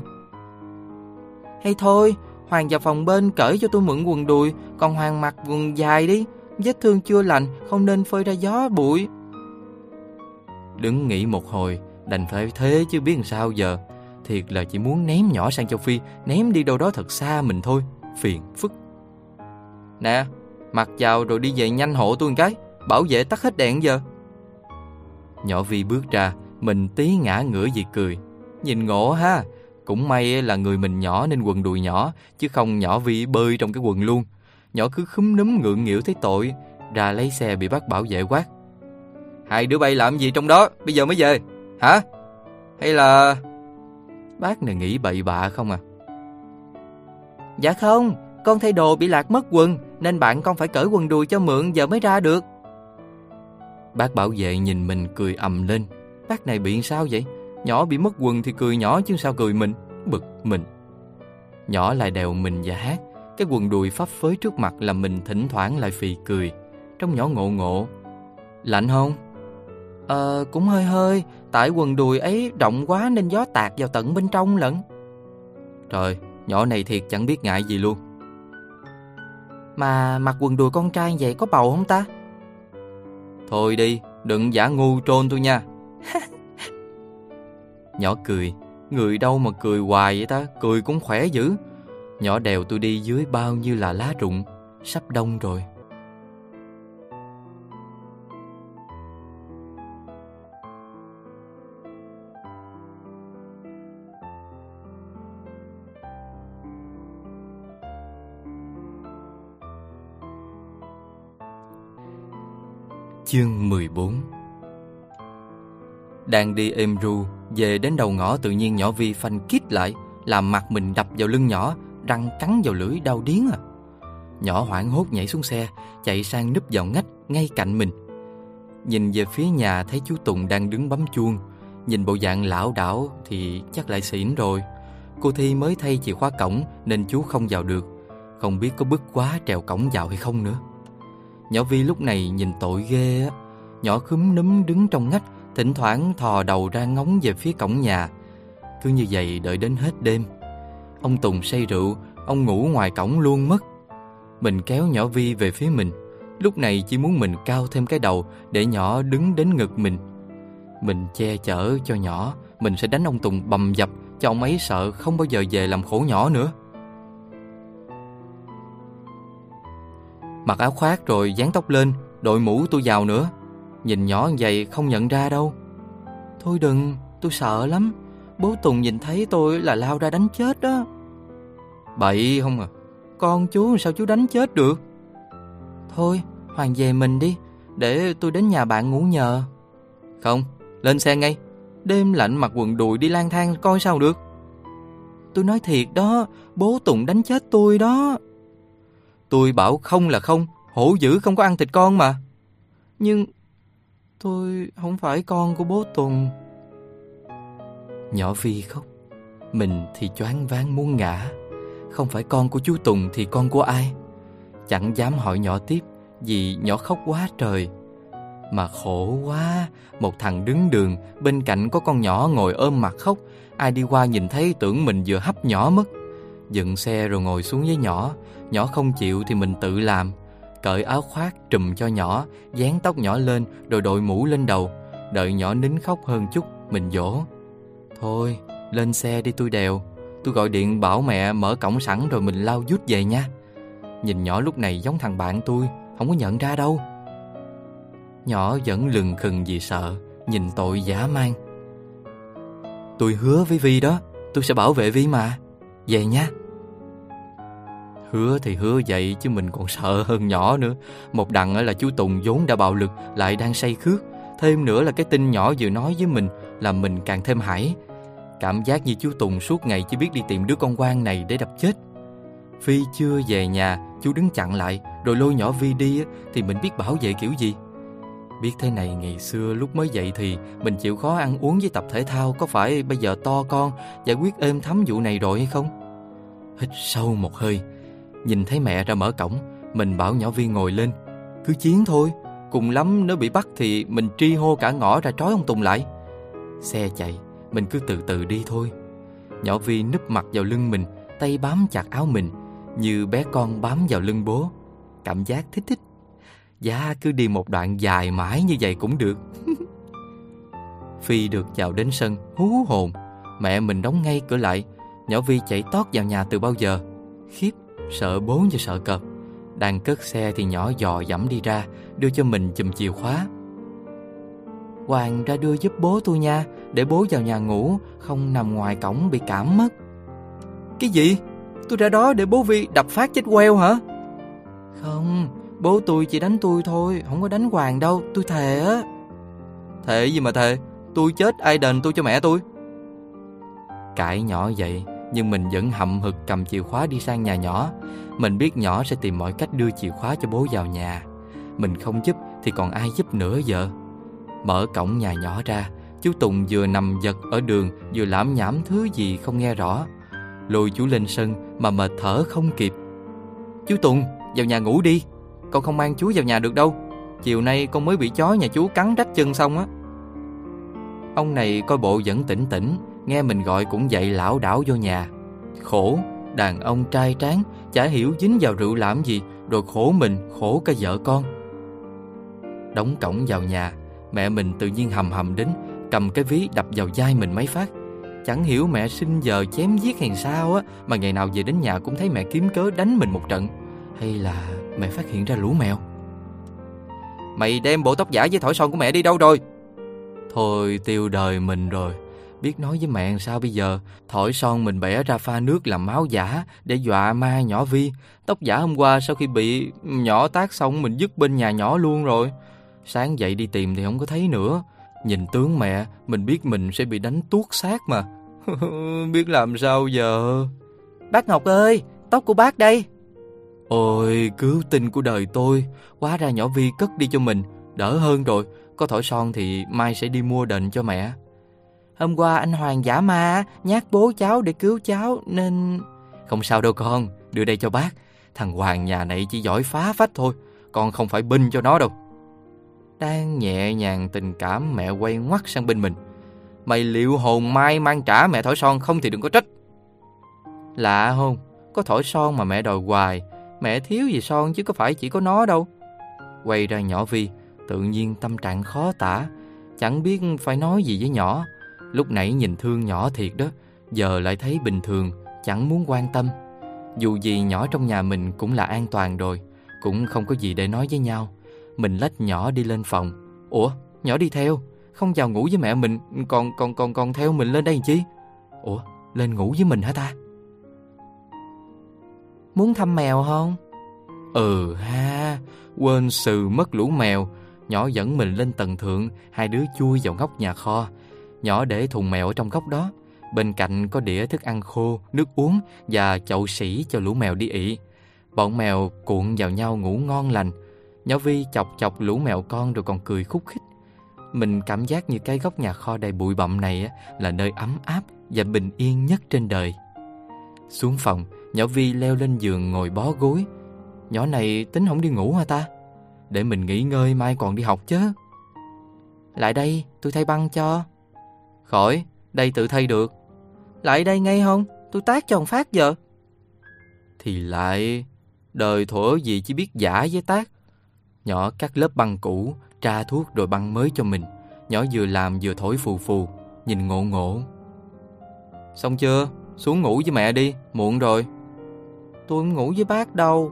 Hay thôi Hoàng vào phòng bên cởi cho tôi mượn quần đùi Còn Hoàng mặc quần dài đi. Vết thương chưa lành Không nên phơi ra gió bụi. Đứng nghĩ một hồi Đành phải thế chứ biết làm sao giờ. Thiệt là chỉ muốn ném nhỏ sang châu Phi Ném đi đâu đó thật xa mình thôi. Phiền phức. Nè Mặc vào rồi đi về nhanh hộ tôi một cái Bảo vệ tắt hết đèn giờ Nhỏ Vi bước ra, Mình tí ngã ngửa vì cười. Nhìn ngộ ha, Cũng may là người mình nhỏ nên quần đùi nhỏ, Chứ không nhỏ Vi bơi trong cái quần luôn. Nhỏ cứ khúm núm ngượng nghịu thấy tội, Ra lấy xe bị bác bảo vệ quát. Hai đứa bay làm gì trong đó? Bây giờ mới về. Hả? Hay là Bác này nghĩ bậy bạ không à? Dạ không, Con thay đồ bị lạc mất quần, Nên bạn con phải cởi quần đùi cho mượn, giờ mới ra được. Bác bảo vệ nhìn mình cười ầm lên. Bác này bị sao vậy? Nhỏ bị mất quần thì cười nhỏ chứ sao cười mình? Bực mình. Nhỏ lại đèo mình và hát. Cái quần đùi phấp phới trước mặt làm mình thỉnh thoảng lại phì cười. Trong nhỏ ngộ ngộ. Lạnh không? Ờ cũng hơi hơi. Tại quần đùi ấy rộng quá nên gió tạt vào tận bên trong lận. Trời, Nhỏ này thiệt chẳng biết ngại gì luôn. Mà mặc quần đùi con trai vậy có bầu không ta? Thôi đi Đừng giả ngu trôn tôi nha. <laughs> Nhỏ cười Người đâu mà cười hoài vậy ta Cười cũng khỏe dữ. Nhỏ đèo tôi đi dưới bao nhiêu là lá rụng Sắp đông rồi Chương 14 Đang đi êm ru, Về đến đầu ngõ tự nhiên nhỏ Vi phanh kít lại, Làm mặt mình đập vào lưng nhỏ, Răng cắn vào lưỡi đau điếng à. Nhỏ hoảng hốt nhảy xuống xe, Chạy sang núp vào ngách, ngay cạnh mình. Nhìn về phía nhà, thấy chú Tùng đang đứng bấm chuông. Nhìn bộ dạng lão đảo thì chắc lại xỉn rồi. Cô Thi mới thay chìa khóa cổng nên chú không vào được. Không biết có bức quá trèo cổng vào hay không nữa. Nhỏ Vi lúc này nhìn tội ghê á. Nhỏ khúm núm đứng trong ngách, Thỉnh thoảng thò đầu ra ngóng về phía cổng nhà. Cứ như vậy đợi đến hết đêm. Ông Tùng say rượu, Ông ngủ ngoài cổng luôn mất. Mình kéo nhỏ Vi về phía mình. Lúc này chỉ muốn mình cao thêm cái đầu Để nhỏ đứng đến ngực mình. Mình che chở cho nhỏ, Mình sẽ đánh ông Tùng bầm dập, Cho ông ấy sợ không bao giờ về làm khổ nhỏ nữa. Mặc áo khoác rồi dán tóc lên Đội mũ tôi vào nữa. Nhìn nhỏ vậy không nhận ra đâu. Thôi đừng, tôi sợ lắm. Bố Tùng nhìn thấy tôi là lao ra đánh chết đó. Bậy không à Con chú sao chú đánh chết được? Thôi, Hoàng về mình đi Để tôi đến nhà bạn ngủ nhờ. Không, lên xe ngay. Đêm lạnh mặc quần đùi đi lang thang coi sao được. Tôi nói thiệt đó Bố Tùng đánh chết tôi đó. Tôi bảo không là không Hổ dữ không có ăn thịt con mà. Nhưng Tôi không phải con của bố Tùng. Nhỏ Vi khóc. Mình thì choáng váng muốn ngã. Không phải con của chú Tùng thì con của ai? Chẳng dám hỏi nhỏ tiếp Vì nhỏ khóc quá trời. Mà khổ quá Một thằng đứng đường Bên cạnh có con nhỏ ngồi ôm mặt khóc. Ai đi qua nhìn thấy tưởng mình vừa hấp nhỏ mất. Dựng xe rồi ngồi xuống với nhỏ Nhỏ không chịu thì mình tự làm. Cởi áo khoác trùm cho nhỏ, Dán tóc nhỏ lên, Rồi đội mũ lên đầu. Đợi nhỏ nín khóc hơn chút, Mình dỗ. Thôi, lên xe đi tôi đèo. Tôi gọi điện bảo mẹ mở cổng sẵn Rồi mình lao vút về nha. Nhìn nhỏ lúc này giống thằng bạn tôi, Không có nhận ra đâu. Nhỏ vẫn lừng khừng vì sợ, Nhìn tội giả mang. Tôi hứa với Vi đó, Tôi sẽ bảo vệ Vi mà. Về nha. Hứa thì hứa vậy, chứ mình còn sợ hơn nhỏ nữa. Một đằng là chú Tùng vốn đã bạo lực, Lại đang say khước. Thêm nữa là cái tin nhỏ vừa nói với mình là mình càng thêm hãi. Cảm giác như chú Tùng suốt ngày chỉ biết đi tìm đứa con quan này để đập chết. Phi chưa về nhà, Chú đứng chặn lại Rồi lôi nhỏ Vi đi Thì mình biết bảo vệ kiểu gì. Biết thế này ngày xưa lúc mới dậy thì Mình chịu khó ăn uống với tập thể thao, Có phải bây giờ to con, Giải quyết êm thấm vụ này rồi hay không? Hít sâu một hơi Nhìn thấy mẹ ra mở cổng, Mình bảo nhỏ Vi ngồi lên. Cứ chiến thôi, Cùng lắm nếu bị bắt thì mình tri hô cả ngõ ra trói ông Tùng lại. Xe chạy, Mình cứ từ từ đi thôi. Nhỏ Vi núp mặt vào lưng mình, Tay bám chặt áo mình, Như bé con bám vào lưng bố. Cảm giác thích thích. Dạ cứ đi một đoạn dài mãi như vậy cũng được. <laughs> Phi được vào đến sân, Hú hồn. Mẹ mình đóng ngay cửa lại. Nhỏ Vi chạy tót vào nhà từ bao giờ? Khiếp. Sợ bố và sợ cọp. Đang cất xe thì nhỏ dò dẫm đi ra, Đưa cho mình chùm chìa khóa. Hoàng ra đưa giúp bố tôi nha, Để bố vào nhà ngủ, Không nằm ngoài cổng bị cảm mất. Cái gì? Tôi ra đó để bố Vi đập phát chết queo hả? Không, Bố tôi chỉ đánh tôi thôi, Không có đánh Hoàng đâu, Tôi thề á. Thề gì mà thề? Tôi chết ai đền tôi cho mẹ tôi? Cãi nhỏ vậy nhưng mình vẫn hậm hực cầm chìa khóa đi sang nhà nhỏ. Mình biết nhỏ sẽ tìm mọi cách đưa chìa khóa cho bố vào nhà. Mình không giúp thì còn ai giúp nữa giờ. Mở cổng nhà nhỏ ra, chú Tùng vừa nằm giật ở đường vừa lãm nhảm thứ gì không nghe rõ. Lôi chú lên sân mà mệt thở không kịp. Chú Tùng, vào nhà ngủ đi. Con không mang chú vào nhà được đâu. Chiều nay con mới bị chó nhà chú cắn rách chân xong á. Ông này coi bộ vẫn tỉnh tỉnh Nghe mình gọi cũng dậy lão đảo vô nhà. Khổ, Đàn ông trai tráng, Chả hiểu dính vào rượu làm gì, Rồi khổ mình, khổ cả vợ con. Đóng cổng vào nhà, Mẹ mình tự nhiên hầm hầm đến, Cầm cái ví đập vào vai mình mấy phát. Chẳng hiểu mẹ sinh giờ chém giết hàng sao á, Mà ngày nào về đến nhà cũng thấy mẹ kiếm cớ đánh mình một trận. Hay là mẹ phát hiện ra lũ mèo. Mày đem bộ tóc giả với thỏi son của mẹ đi đâu rồi? Thôi tiêu đời mình rồi. Biết nói với mẹ sao bây giờ? Thổi son mình bẻ ra pha nước làm máu giả Để dọa ma nhỏ Vi. Tóc giả hôm qua sau khi bị nhỏ tác xong Mình dứt bên nhà nhỏ luôn rồi. Sáng dậy đi tìm thì không có thấy nữa. Nhìn tướng mẹ Mình biết mình sẽ bị đánh tuốt xác mà. <laughs> Biết làm sao giờ? Bác Ngọc ơi Tóc của bác đây. Ôi cứu tinh của đời tôi. Quá ra nhỏ Vi cất đi cho mình. Đỡ hơn rồi. Có thổi son thì mai sẽ đi mua đền cho mẹ Hôm qua anh Hoàng giả ma nhát bố cháu để cứu cháu nên... Không sao đâu con, đưa đây cho bác. Thằng Hoàng nhà này chỉ giỏi phá phách thôi, con không phải binh cho nó đâu. Đang nhẹ nhàng tình cảm mẹ quay ngoắt sang bên mình. Mày liệu hồn mai mang trả mẹ thổi son không thì đừng có trách. Lạ không, có thổi son mà mẹ đòi hoài. Mẹ thiếu gì son chứ có phải chỉ có nó đâu. Quay ra nhỏ Vi, tự nhiên tâm trạng khó tả Chẳng biết phải nói gì với nhỏ Lúc nãy nhìn thương nhỏ thiệt đó, Giờ lại thấy bình thường, Chẳng muốn quan tâm. Dù gì nhỏ trong nhà mình cũng là an toàn rồi, Cũng không có gì để nói với nhau. Mình lách nhỏ đi lên phòng. Ủa, nhỏ đi theo, Không vào ngủ với mẹ mình, Còn còn còn còn theo mình lên đây làm chi? Ủa, lên ngủ với mình hả ta? Muốn thăm mèo không? Ừ ha, Quên sự mất lũ mèo. Nhỏ dẫn mình lên tầng thượng, Hai đứa chui vào góc nhà kho. Nhỏ để thùng mèo ở trong góc đó. Bên cạnh có đĩa thức ăn khô, nước uống Và chậu sỉ cho lũ mèo đi ị. Bọn mèo cuộn vào nhau ngủ ngon lành. Nhỏ Vi chọc chọc lũ mèo con rồi còn cười khúc khích. Mình cảm giác như cái góc nhà kho đầy bụi bặm này Là nơi ấm áp và bình yên nhất trên đời. Xuống phòng, nhỏ Vi leo lên giường ngồi bó gối. Nhỏ này tính không đi ngủ hả ta? Để mình nghỉ ngơi mai còn đi học chứ. Lại đây, tôi thay băng cho. Khỏi, đây tự thay được. Lại đây ngay không? Tôi tác cho ông Phát giờ. Thì lại Đời thổ gì chỉ biết giả với tác. Nhỏ cắt lớp băng cũ Tra thuốc rồi băng mới cho mình. Nhỏ vừa làm vừa thổi phù phù Nhìn ngộ ngộ. Xong chưa? Xuống ngủ với mẹ đi Muộn rồi. Tôi không ngủ với bác đâu.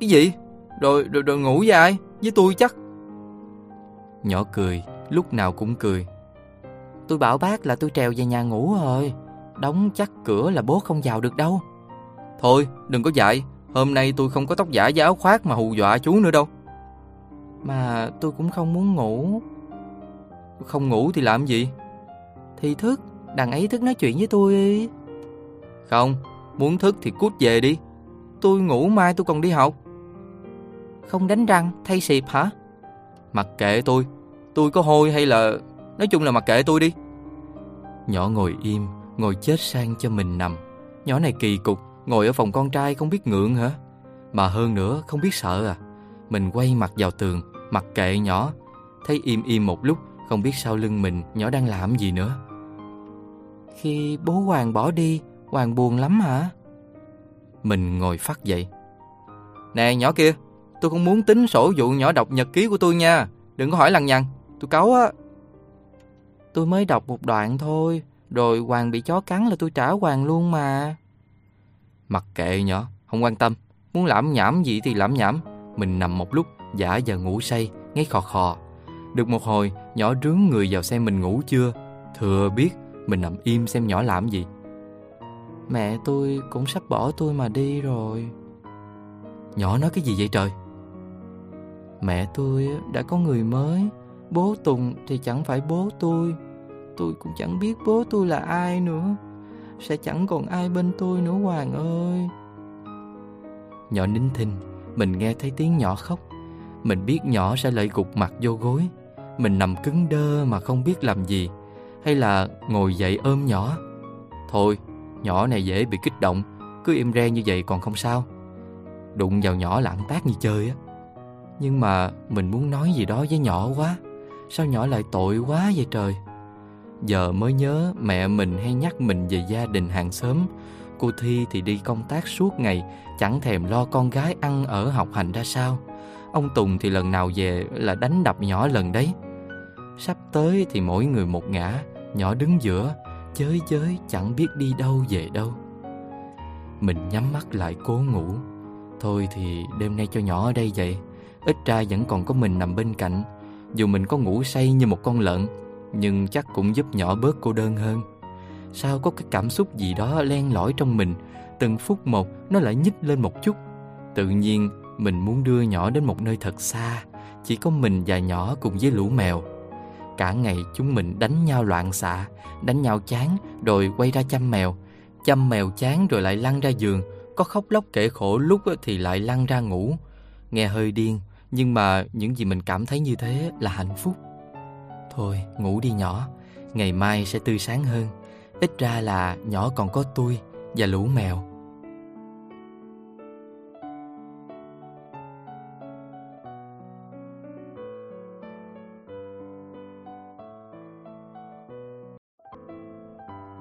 Cái gì? Rồi, rồi, rồi ngủ với ai? Với tôi chắc. Nhỏ cười Lúc nào cũng cười. Tôi bảo bác là tôi trèo về nhà ngủ rồi. Đóng chắc cửa là bố không vào được đâu. Thôi, đừng có dạy. Hôm nay tôi không có tóc giả và áo khoác mà hù dọa chú nữa đâu. Mà tôi cũng không muốn ngủ. Không ngủ thì làm gì? Thì thức Đằng ấy thức nói chuyện với tôi Không, Muốn thức thì cút về đi. Tôi ngủ mai tôi còn đi học. Không đánh răng, thay xịp hả? Mặc kệ tôi. Tôi có hôi hay là Nói chung là mặc kệ tôi đi. Nhỏ ngồi im, Ngồi chết sang cho mình nằm. Nhỏ này kỳ cục, Ngồi ở phòng con trai không biết ngượng hả? Mà hơn nữa, không biết sợ à. Mình quay mặt vào tường, Mặc kệ nhỏ. Thấy im im một lúc, Không biết sau lưng mình nhỏ đang làm gì nữa. Khi bố Hoàng bỏ đi, Hoàng buồn lắm hả? Mình ngồi phát dậy. Nè, nhỏ kia, Tôi không muốn tính sổ vụ nhỏ đọc nhật ký của tôi nha. Đừng có hỏi lằng nhằng, Tôi cáu á. Tôi mới đọc một đoạn thôi. Rồi Hoàng bị chó cắn là tôi trả Hoàng luôn mà. Mặc kệ nhỏ Không quan tâm. Muốn làm nhảm gì thì làm nhảm. Mình nằm một lúc Giả giờ ngủ say Ngay khò khò. Được một hồi Nhỏ rướng người vào xem mình ngủ chưa? Thừa biết Mình nằm im xem nhỏ làm gì. Mẹ tôi cũng sắp bỏ tôi mà đi rồi. Nhỏ nói cái gì vậy trời? Mẹ tôi đã có người mới Bố Tùng thì chẳng phải bố tôi. Tôi cũng chẳng biết bố tôi là ai nữa. Sẽ chẳng còn ai bên tôi nữa, Hoàng ơi. Nhỏ nín thinh, Mình nghe thấy tiếng nhỏ khóc. Mình biết nhỏ sẽ lại gục mặt vô gối. Mình nằm cứng đơ mà không biết làm gì. Hay là ngồi dậy ôm nhỏ. Thôi, Nhỏ này dễ bị kích động. Cứ im re như vậy còn không sao. Đụng vào nhỏ là ăn tác như chơi á. Nhưng mà mình muốn nói gì đó với nhỏ quá. Sao nhỏ lại tội quá vậy trời? Giờ mới nhớ mẹ mình hay nhắc mình về gia đình hàng xóm. Cô Thi thì đi công tác suốt ngày, Chẳng thèm lo con gái ăn ở học hành ra sao. Ông Tùng thì lần nào về là đánh đập nhỏ lần đấy. Sắp tới thì mỗi người một ngã, Nhỏ đứng giữa, Chới chới chẳng biết đi đâu về đâu. Mình nhắm mắt lại cố ngủ. Thôi thì đêm nay cho nhỏ ở đây vậy. Ít ra vẫn còn có mình nằm bên cạnh. Dù mình có ngủ say như một con lợn, Nhưng chắc cũng giúp nhỏ bớt cô đơn hơn. Sao có cái cảm xúc gì đó len lỏi trong mình, Từng phút một nó lại nhích lên một chút. Tự nhiên, mình muốn đưa nhỏ đến một nơi thật xa, Chỉ có mình và nhỏ cùng với lũ mèo. Cả ngày chúng mình đánh nhau loạn xạ, Đánh nhau chán rồi quay ra chăm mèo. Chăm mèo chán rồi lại lăn ra giường, Có khóc lóc kể khổ lúc thì lại lăn ra ngủ. Nghe hơi điên nhưng mà những gì mình cảm thấy như thế là hạnh phúc. Thôi, ngủ đi nhỏ. Ngày mai sẽ tươi sáng hơn. Ít ra là nhỏ còn có tôi và lũ mèo.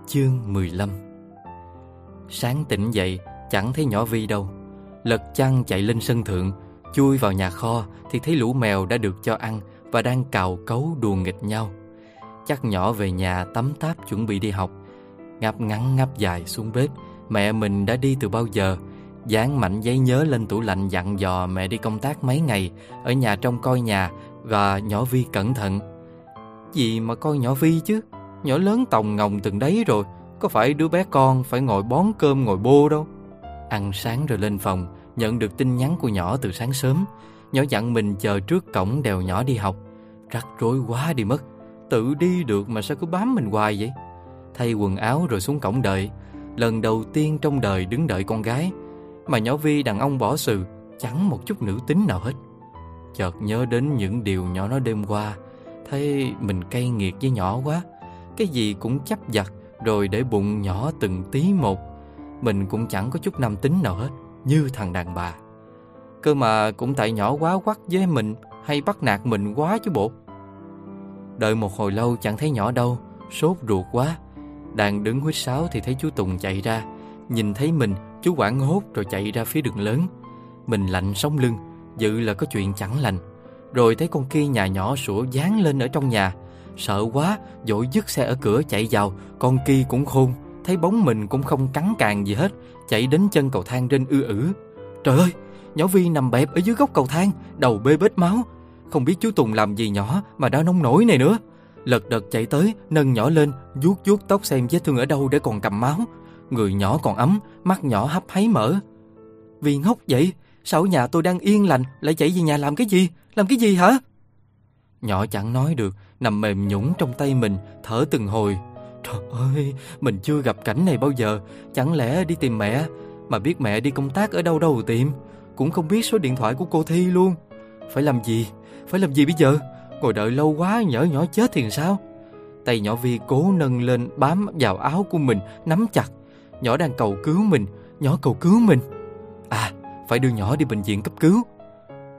Chương 15 Sáng tỉnh dậy, chẳng thấy nhỏ Vi đâu. Lật chăn chạy lên sân thượng Chui vào nhà kho thì thấy lũ mèo đã được cho ăn và đang cào cấu đùa nghịch nhau. Chắc nhỏ về nhà tắm táp chuẩn bị đi học. Ngáp ngắn ngáp dài xuống bếp, mẹ mình đã đi từ bao giờ. Dán mảnh giấy nhớ lên tủ lạnh dặn dò mẹ đi công tác mấy ngày, ở nhà trông coi nhà và nhỏ Vi cẩn thận. Gì mà coi nhỏ Vi chứ, nhỏ lớn tòng ngồng từng đấy rồi, có phải đứa bé con phải ngồi bón cơm ngồi bô đâu. Ăn sáng rồi lên phòng, nhận được tin nhắn của nhỏ từ sáng sớm. Nhỏ dặn mình chờ trước cổng đèo nhỏ đi học. Rắc rối quá đi mất. Tự đi được mà sao cứ bám mình hoài vậy? Thay quần áo rồi xuống cổng đợi. Lần đầu tiên trong đời đứng đợi con gái. Mà nhỏ Vi đàn ông bỏ sự, chẳng một chút nữ tính nào hết. Chợt nhớ đến những điều nhỏ nói đêm qua. Thấy mình cay nghiệt với nhỏ quá. Cái gì cũng chấp giặt rồi để bụng nhỏ từng tí một. Mình cũng chẳng có chút nam tính nào hết, như thằng đàn bà. Cơ mà cũng tại nhỏ quá quắc với mình hay bắt nạt mình quá chứ bộ. Đợi một hồi lâu chẳng thấy nhỏ đâu, sốt ruột quá. Đang đứng huýt sáo thì thấy chú Tùng chạy ra. Nhìn thấy mình, chú quảng hốt rồi chạy ra phía đường lớn. Mình lạnh sống lưng, dự là có chuyện chẳng lành. Rồi thấy con kia nhà nhỏ sủa dán lên ở trong nhà. Sợ quá, dội dứt xe ở cửa chạy vào, con kia cũng khôn. Thấy bóng mình cũng không cắn càng gì hết, chạy đến chân cầu thang trên ư ử. Trời ơi, nhỏ Vi nằm bẹp ở dưới góc cầu thang, đầu bê bết máu. Không biết chú Tùng làm gì nhỏ mà đã nông nổi này nữa. Lật đật chạy tới, nâng nhỏ lên, vuốt vuốt tóc xem vết thương ở đâu để còn cầm máu. Người nhỏ còn ấm, mắt nhỏ hấp háy mở. Vi ngốc vậy, sao nhà tôi đang yên lành lại chạy về nhà làm cái gì? Làm cái gì hả? Nhỏ chẳng nói được, nằm mềm nhũng trong tay mình, thở từng hồi. Trời ơi, mình chưa gặp cảnh này bao giờ, chẳng lẽ đi tìm mẹ, mà biết mẹ đi công tác ở đâu đâu tìm, cũng không biết số điện thoại của cô Thi luôn. Phải làm gì? Phải làm gì bây giờ? Ngồi đợi lâu quá nhỡ nhỏ chết thì sao? Tay nhỏ Vi cố nâng lên bám vào áo của mình, nắm chặt. Nhỏ đang cầu cứu mình, nhỏ cầu cứu mình. À, phải đưa nhỏ đi bệnh viện cấp cứu.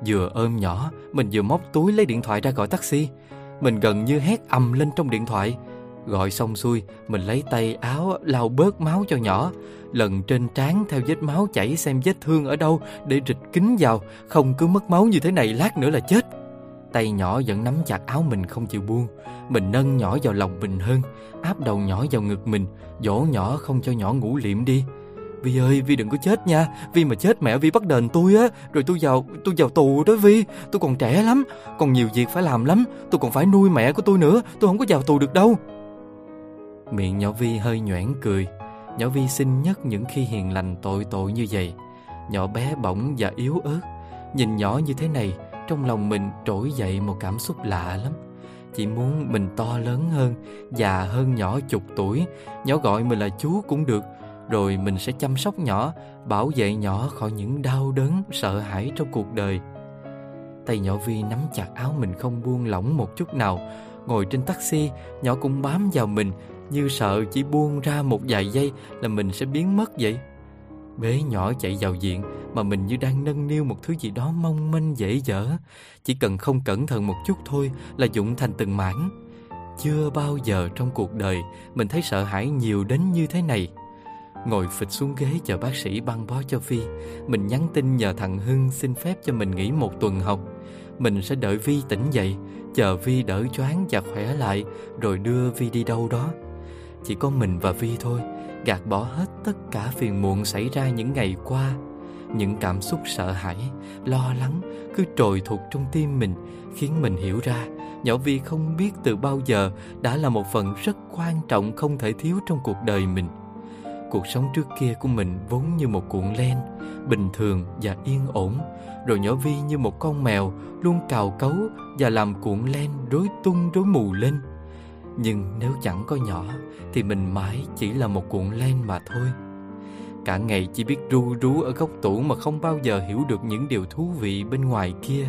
Vừa ôm nhỏ, mình vừa móc túi lấy điện thoại ra gọi taxi. Mình gần như hét ầm lên trong điện thoại. Gọi xong xuôi, mình lấy tay áo lau bớt máu cho nhỏ. Lần trên trán theo vết máu chảy xem vết thương ở đâu để rịch kín vào. Không cứ mất máu như thế này lát nữa là chết. Tay nhỏ vẫn nắm chặt áo mình không chịu buông. Mình nâng nhỏ vào lòng mình hơn, áp đầu nhỏ vào ngực mình, dỗ nhỏ không cho nhỏ ngủ liệm đi. Vi ơi, Vi đừng có chết nha. Vi mà chết mẹ Vi bắt đền tôi á, rồi tôi vào tôi vào tù đó Vi. Tôi còn trẻ lắm, còn nhiều việc phải làm lắm, tôi còn phải nuôi mẹ của tôi nữa, tôi không có vào tù được đâu. Miệng nhỏ Vi hơi nhoẻn cười. Nhỏ Vi xinh nhất những khi hiền lành tội tội như vậy. Nhỏ bé bỏng và yếu ớt. Nhìn nhỏ như thế này, trong lòng mình trỗi dậy một cảm xúc lạ lắm. Chỉ muốn mình to lớn hơn, già hơn nhỏ chục tuổi. Nhỏ gọi mình là chú cũng được, rồi mình sẽ chăm sóc nhỏ, bảo vệ nhỏ khỏi những đau đớn, sợ hãi trong cuộc đời. Tay nhỏ Vi nắm chặt áo mình không buông lỏng một chút nào. Ngồi trên taxi, nhỏ cũng bám vào mình, như sợ chỉ buông ra một vài giây là mình sẽ biến mất vậy. Bé nhỏ chạy vào viện mà mình như đang nâng niu một thứ gì đó mong manh dễ dở. Chỉ cần không cẩn thận một chút thôi là dụng thành từng mảng. Chưa bao giờ trong cuộc đời mình thấy sợ hãi nhiều đến như thế này. Ngồi phịch xuống ghế chờ bác sĩ băng bó cho Vi Mình nhắn tin nhờ thằng Hưng xin phép cho mình nghỉ một tuần học Mình sẽ đợi Vi tỉnh dậy, Chờ Vi đỡ choáng và khỏe lại, Rồi đưa Vi đi đâu đó chỉ có mình và Vi thôi Gạt bỏ hết tất cả phiền muộn xảy ra những ngày qua Những cảm xúc sợ hãi, lo lắng Cứ trồi thuộc trong tim mình Khiến mình hiểu ra Nhỏ Vi không biết từ bao giờ Đã là một phần rất quan trọng không thể thiếu trong cuộc đời mình Cuộc sống trước kia của mình vốn như một cuộn len, bình thường và yên ổn, rồi nhỏ Vi như một con mèo luôn cào cấu và làm cuộn len rối tung rối mù lên. Nhưng nếu chẳng có nhỏ thì mình mãi chỉ là một cuộn len mà thôi. Cả ngày chỉ biết ru rú ở góc tủ mà không bao giờ hiểu được những điều thú vị bên ngoài kia.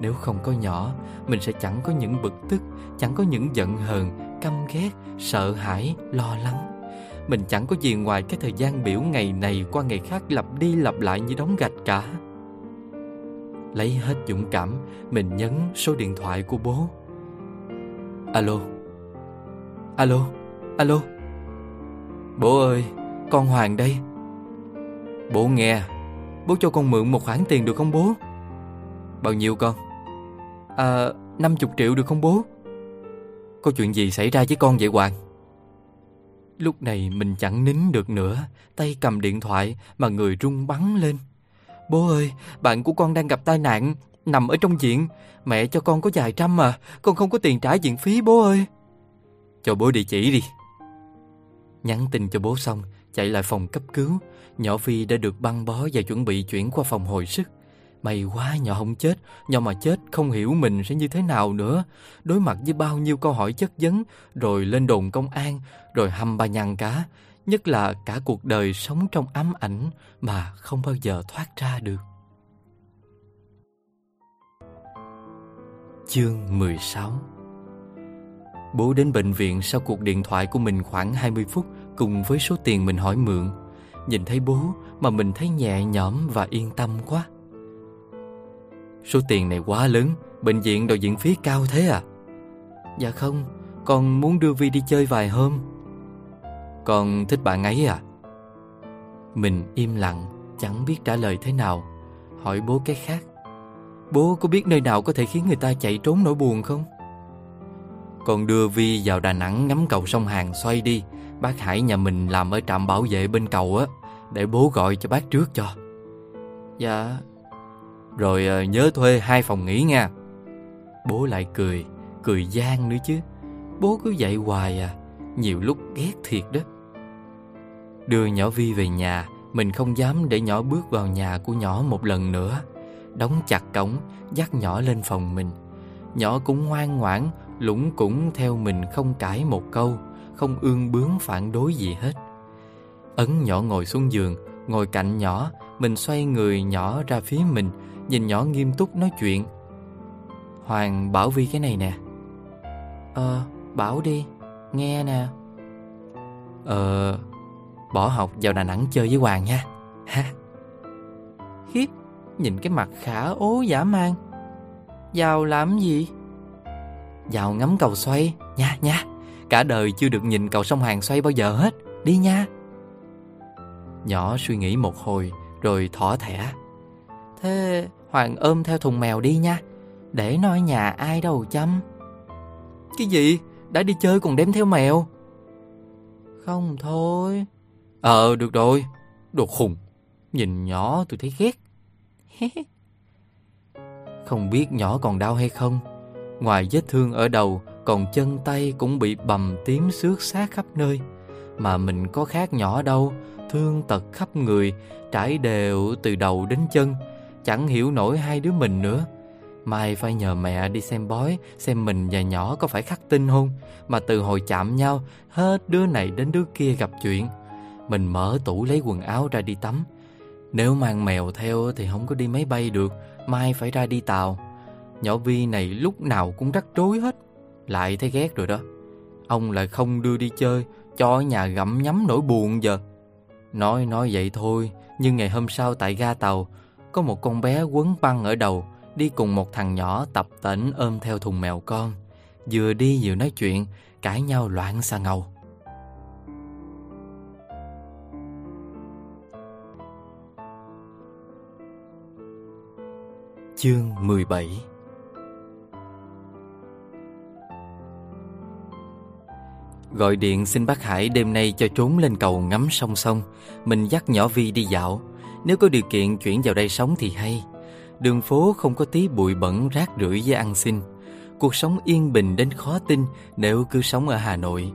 Nếu không có nhỏ, mình sẽ chẳng có những bực tức, chẳng có những giận hờn, căm ghét, sợ hãi, lo lắng. Mình chẳng có gì ngoài cái thời gian biểu ngày này qua ngày khác lặp đi lặp lại như đóng gạch cả. Lấy hết dũng cảm, mình nhấn số điện thoại của bố. Alo. Alo. Alo. Bố ơi, con Hoàng đây. Bố nghe, bố cho con mượn một khoản tiền được không bố? Bao nhiêu con? À, 50 triệu được không bố? Có chuyện gì xảy ra với con vậy Hoàng? Lúc này mình chẳng nín được nữa, tay cầm điện thoại mà người rung bắn lên. Bố ơi, bạn của con đang gặp tai nạn, nằm ở trong viện. Mẹ cho con có vài trăm mà, con không có tiền trả viện phí bố ơi. Cho bố địa chỉ đi. Nhắn tin cho bố xong, chạy lại phòng cấp cứu. Nhỏ Vi đã được băng bó và chuẩn bị chuyển qua phòng hồi sức. May quá nhỏ không chết, nhỏ mà chết không hiểu mình sẽ như thế nào nữa. Đối mặt với bao nhiêu câu hỏi chất vấn, rồi lên đồn công an, rồi hâm ba nhằn cá. Nhất là cả cuộc đời sống trong ám ảnh mà không bao giờ thoát ra được. Chương 16 Bố đến bệnh viện sau cuộc điện thoại của mình khoảng 20 phút cùng với số tiền mình hỏi mượn. Nhìn thấy bố mà mình thấy nhẹ nhõm và yên tâm quá. Số tiền này quá lớn, bệnh viện đòi viện phí cao thế à? Dạ không, con muốn đưa Vi đi chơi vài hôm. Con thích bạn ấy à? Mình im lặng, chẳng biết trả lời thế nào. Hỏi bố cái khác. Bố có biết nơi nào có thể khiến người ta chạy trốn nỗi buồn không? Con đưa Vi vào Đà Nẵng ngắm cầu sông Hàn xoay đi. Bác Hải nhà mình làm ở trạm bảo vệ bên cầu á, để bố gọi cho bác trước cho. Dạ, rồi ờ, nhớ thuê hai phòng nghỉ nha. Bố lại cười Cười gian nữa chứ. Bố cứ dậy hoài à Nhiều lúc ghét thiệt đó. Đưa nhỏ Vi về nhà Mình không dám để nhỏ bước vào nhà của nhỏ một lần nữa. Đóng chặt cổng Dắt nhỏ lên phòng mình. Nhỏ cũng ngoan ngoãn Lũng cũng theo mình không cãi một câu Không ương bướng phản đối gì hết. Ấn nhỏ ngồi xuống giường Ngồi cạnh nhỏ Mình xoay người nhỏ ra phía mình Nhìn nhỏ nghiêm túc nói chuyện. Hoàng bảo Vi cái này nè. Ờ, bảo đi Nghe nè. Ờ, bỏ học vào Đà Nẵng chơi với Hoàng nha. Ha. Khiếp, nhìn cái mặt khả ố giả man. Vào làm gì? Vào ngắm cầu xoay, nha nha. Cả đời chưa được nhìn cầu sông Hàn xoay bao giờ hết. Đi nha. Nhỏ suy nghĩ một hồi Rồi thỏ thẻ. Thế Hoàng ôm theo thùng mèo đi nha. Để nói nhà ai đâu chăm. Cái gì? Đã đi chơi còn đem theo mèo? Không thôi. Ờ được rồi. Đồ khùng. Nhìn nhỏ tôi thấy ghét. <laughs> Không biết nhỏ còn đau hay không. Ngoài vết thương ở đầu, Còn chân tay cũng bị bầm tím xước sát khắp nơi. Mà mình có khác nhỏ đâu, Thương tật khắp người, Trải đều từ đầu đến chân, Chẳng hiểu nổi hai đứa mình nữa. Mai phải nhờ mẹ đi xem bói, Xem mình và nhỏ có phải khắc tinh không? Mà từ hồi chạm nhau, Hết đứa này đến đứa kia gặp chuyện. Mình mở tủ lấy quần áo ra đi tắm. Nếu mang mèo theo Thì không có đi máy bay được, Mai phải ra đi tàu. Nhỏ Vi này lúc nào cũng rắc rối hết. Lại thấy ghét rồi đó. Ông lại không đưa đi chơi, Cho ở nhà gặm nhắm nỗi buồn giờ. Nói nói vậy thôi, Nhưng ngày hôm sau tại ga tàu, có một con bé quấn băng ở đầu, Đi cùng một thằng nhỏ tập tỉnh ôm theo thùng mèo con. Vừa đi vừa nói chuyện, Cãi nhau loạn xà ngầu. Chương 17 Gọi điện xin bác Hải đêm nay cho trốn lên cầu ngắm sông sông, Mình dắt nhỏ Vi đi dạo. Nếu có điều kiện chuyển vào đây sống thì hay. Đường phố không có tí bụi bẩn rác rưởi với ăn xin. Cuộc sống yên bình đến khó tin nếu cứ sống ở Hà Nội.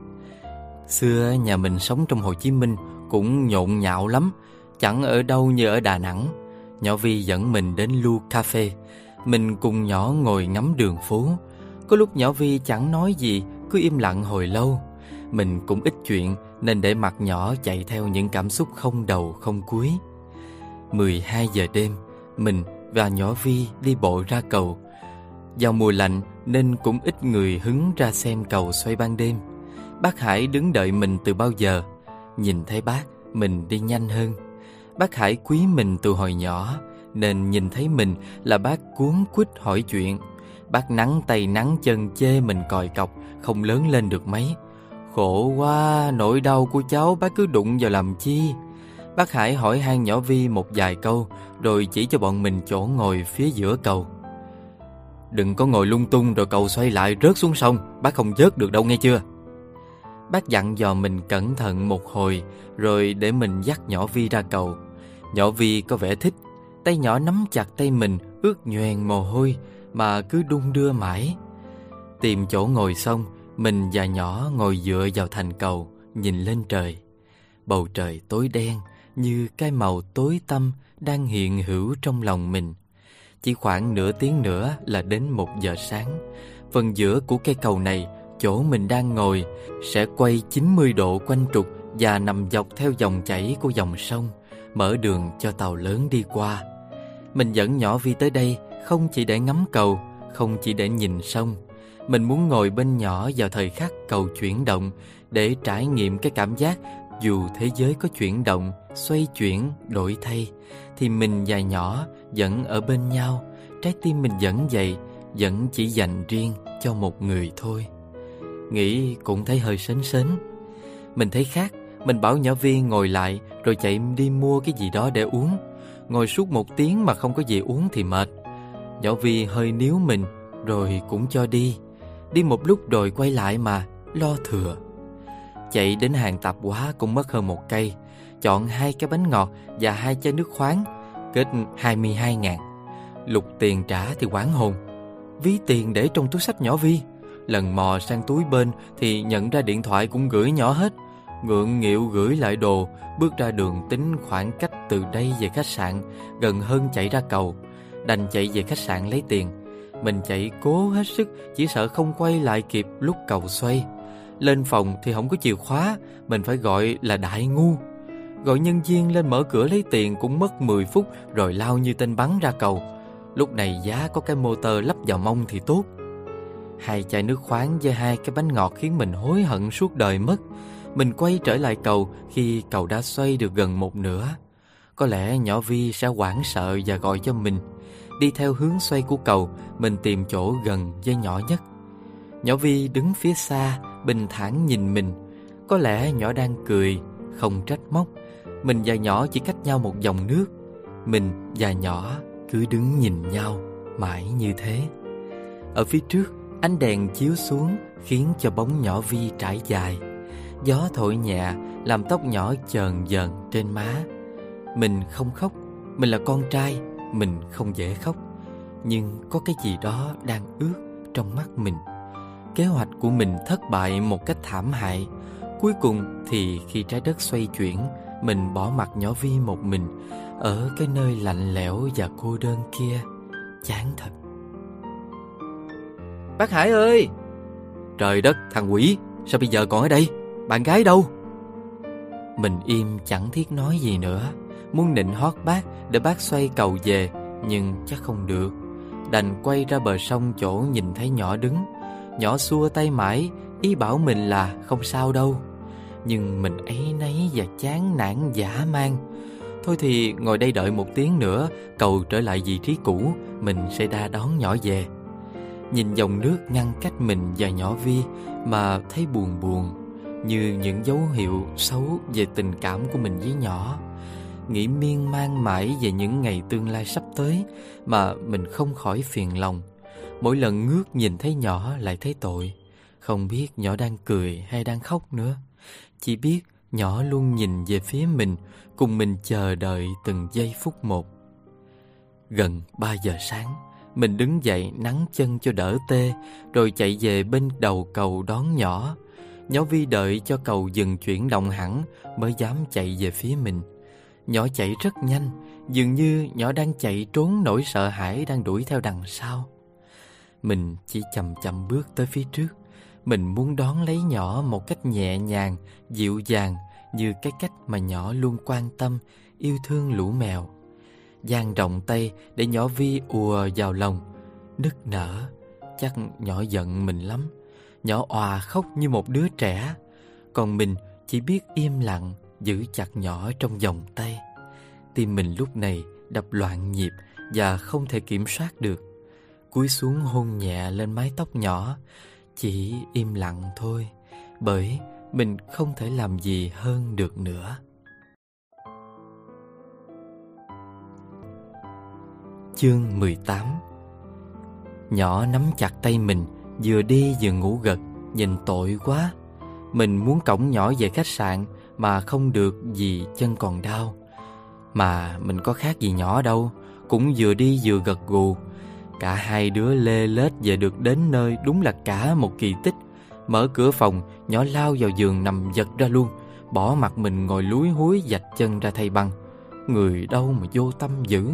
Xưa nhà mình sống trong Hồ Chí Minh cũng nhộn nhạo lắm. Chẳng ở đâu như ở Đà Nẵng. Nhỏ Vi dẫn mình đến Lu Cafe Mình cùng nhỏ ngồi ngắm đường phố. Có lúc nhỏ Vi chẳng nói gì Cứ im lặng hồi lâu. Mình cũng ít chuyện Nên để mặt nhỏ chạy theo những cảm xúc không đầu không cuối 12 giờ đêm, mình và nhỏ Vi đi bộ ra cầu. Vào mùa lạnh nên cũng ít người hứng ra xem cầu xoay ban đêm. Bác Hải đứng đợi mình từ bao giờ. Nhìn thấy bác, mình đi nhanh hơn. Bác Hải quý mình từ hồi nhỏ, nên nhìn thấy mình là bác cuốn quýt hỏi chuyện. Bác nắng tay nắng chân chê mình còi cọc, không lớn lên được mấy. Khổ quá, nỗi đau của cháu bác cứ đụng vào làm chi. Bác Hải hỏi han nhỏ Vi một vài câu Rồi chỉ cho bọn mình chỗ ngồi phía giữa cầu. Đừng có ngồi lung tung rồi cầu xoay lại rớt xuống sông Bác không vớt được đâu nghe chưa? Bác dặn dò mình cẩn thận một hồi Rồi để mình dắt nhỏ Vi ra cầu. Nhỏ Vi có vẻ thích Tay nhỏ nắm chặt tay mình Ướt nhoèn mồ hôi Mà cứ đung đưa mãi. Tìm chỗ ngồi xong mình và nhỏ ngồi dựa vào thành cầu, Nhìn lên trời. Bầu trời tối đen Như cái màu tối tăm Đang hiện hữu trong lòng mình. Chỉ khoảng nửa tiếng nữa là đến một giờ sáng. Phần giữa của cây cầu này, Chỗ mình đang ngồi, Sẽ quay 90 độ quanh trục Và nằm dọc theo dòng chảy của dòng sông, Mở đường cho tàu lớn đi qua. Mình dẫn nhỏ Vi tới đây, Không chỉ để ngắm cầu, Không chỉ để nhìn sông mình muốn ngồi bên nhỏ vào thời khắc cầu chuyển động Để trải nghiệm cái cảm giác Dù thế giới có chuyển động Xoay chuyển, đổi thay Thì mình và nhỏ vẫn ở bên nhau. Trái tim mình vẫn vậy Vẫn chỉ dành riêng cho một người thôi. Nghĩ cũng thấy hơi sến sến. Mình thấy khác Mình bảo nhỏ viên ngồi lại Rồi chạy đi mua cái gì đó để uống. Ngồi suốt một tiếng mà không có gì uống thì mệt. Nhỏ Vi hơi níu mình Rồi cũng cho đi. Đi một lúc rồi quay lại mà Lo thừa. Chạy đến hàng tạp hóa cũng mất hơn một cây, Chọn hai cái bánh ngọt Và hai chai nước khoáng, Kết 22 ngàn. Lục tiền trả thì quán hồn. Ví tiền để trong túi sách nhỏ Vi. Lần mò sang túi bên Thì nhận ra điện thoại cũng gửi nhỏ hết. Ngượng nghịu gửi lại đồ, Bước ra đường tính khoảng cách từ đây về khách sạn, Gần hơn chạy ra cầu. Đành chạy về khách sạn lấy tiền. Mình chạy cố hết sức, Chỉ sợ không quay lại kịp lúc cầu xoay. Lên phòng thì không có chìa khóa, Mình phải gọi là đại ngu. Gọi nhân viên lên mở cửa lấy tiền Cũng mất 10 phút, Rồi lao như tên bắn ra cầu. Lúc này giá có cái motor lắp vào mông thì tốt. Hai chai nước khoáng với hai cái bánh ngọt khiến mình hối hận suốt đời mất. Mình quay trở lại cầu khi cầu đã xoay được gần một nửa. Có lẽ nhỏ Vi sẽ hoảng sợ và gọi cho mình. Đi theo hướng xoay của cầu, Mình tìm chỗ gần dây nhỏ nhất. Nhỏ Vi đứng phía xa, Bình thản nhìn mình. Có lẽ nhỏ đang cười, Không trách móc. Mình và nhỏ chỉ cách nhau một dòng nước. Mình và nhỏ cứ đứng nhìn nhau Mãi như thế. Ở phía trước, Ánh đèn chiếu xuống Khiến cho bóng nhỏ Vi trải dài. Gió thổi nhẹ, Làm tóc nhỏ chờn dần trên má. Mình không khóc, Mình là con trai. Mình không dễ khóc Nhưng có cái gì đó đang ướt trong mắt mình. Kế hoạch của mình thất bại một cách thảm hại. Cuối cùng thì khi trái đất xoay chuyển Mình bỏ mặt nhỏ Vi một mình Ở cái nơi lạnh lẽo và cô đơn kia. Chán thật. Bác Hải ơi! Trời đất thằng quỷ Sao bây giờ còn ở đây? Bạn gái đâu? Mình im chẳng thiết nói gì nữa Muốn nịnh hót bác, Để bác xoay cầu về, Nhưng chắc không được. Đành quay ra bờ sông chỗ nhìn thấy nhỏ đứng. Nhỏ xua tay mãi, Ý bảo mình là không sao đâu. Nhưng mình ấy nấy và chán nản giả mang. Thôi thì ngồi đây đợi một tiếng nữa, Cầu trở lại vị trí cũ, Mình sẽ đa đón nhỏ về. Nhìn dòng nước ngăn cách mình và nhỏ Vi Mà thấy buồn buồn, Như những dấu hiệu xấu về tình cảm của mình với nhỏ. Nghĩ miên man mãi về những ngày tương lai sắp tới Mà mình không khỏi phiền lòng. Mỗi lần ngước nhìn thấy nhỏ lại thấy tội. Không biết nhỏ đang cười hay đang khóc nữa. Chỉ biết nhỏ luôn nhìn về phía mình, Cùng mình chờ đợi từng giây phút một. Gần 3 giờ sáng, mình đứng dậy nắng chân cho đỡ tê, Rồi chạy về bên đầu cầu đón nhỏ. Nhỏ Vi đợi cho cầu dừng chuyển động hẳn, Mới dám chạy về phía mình. Nhỏ chạy rất nhanh Dường như nhỏ đang chạy trốn nỗi sợ hãi đang đuổi theo đằng sau. Mình chỉ chậm chậm bước tới phía trước. Mình muốn đón lấy nhỏ một cách nhẹ nhàng, dịu dàng Như cái cách mà nhỏ luôn quan tâm, yêu thương lũ mèo. Giang rộng tay để nhỏ Vi ùa vào lòng. Nức nở Chắc nhỏ giận mình lắm. Nhỏ òa khóc như một đứa trẻ. Còn mình chỉ biết im lặng Giữ chặt nhỏ trong vòng tay. Tim mình lúc này đập loạn nhịp Và không thể kiểm soát được. Cúi xuống hôn nhẹ lên mái tóc nhỏ, Chỉ im lặng thôi, Bởi mình không thể làm gì hơn được nữa. Chương 18 Nhỏ nắm chặt tay mình, Vừa đi vừa ngủ gật, Nhìn tội quá. Mình muốn cổng nhỏ về khách sạn mà không được vì chân còn đau. Mà mình có khác gì nhỏ đâu, Cũng vừa đi vừa gật gù. Cả hai đứa lê lết về được đến nơi Đúng là cả một kỳ tích. Mở cửa phòng, Nhỏ lao vào giường nằm giật ra luôn, Bỏ mặt mình ngồi lúi húi Dạch chân ra thay băng. Người đâu mà vô tâm dữ.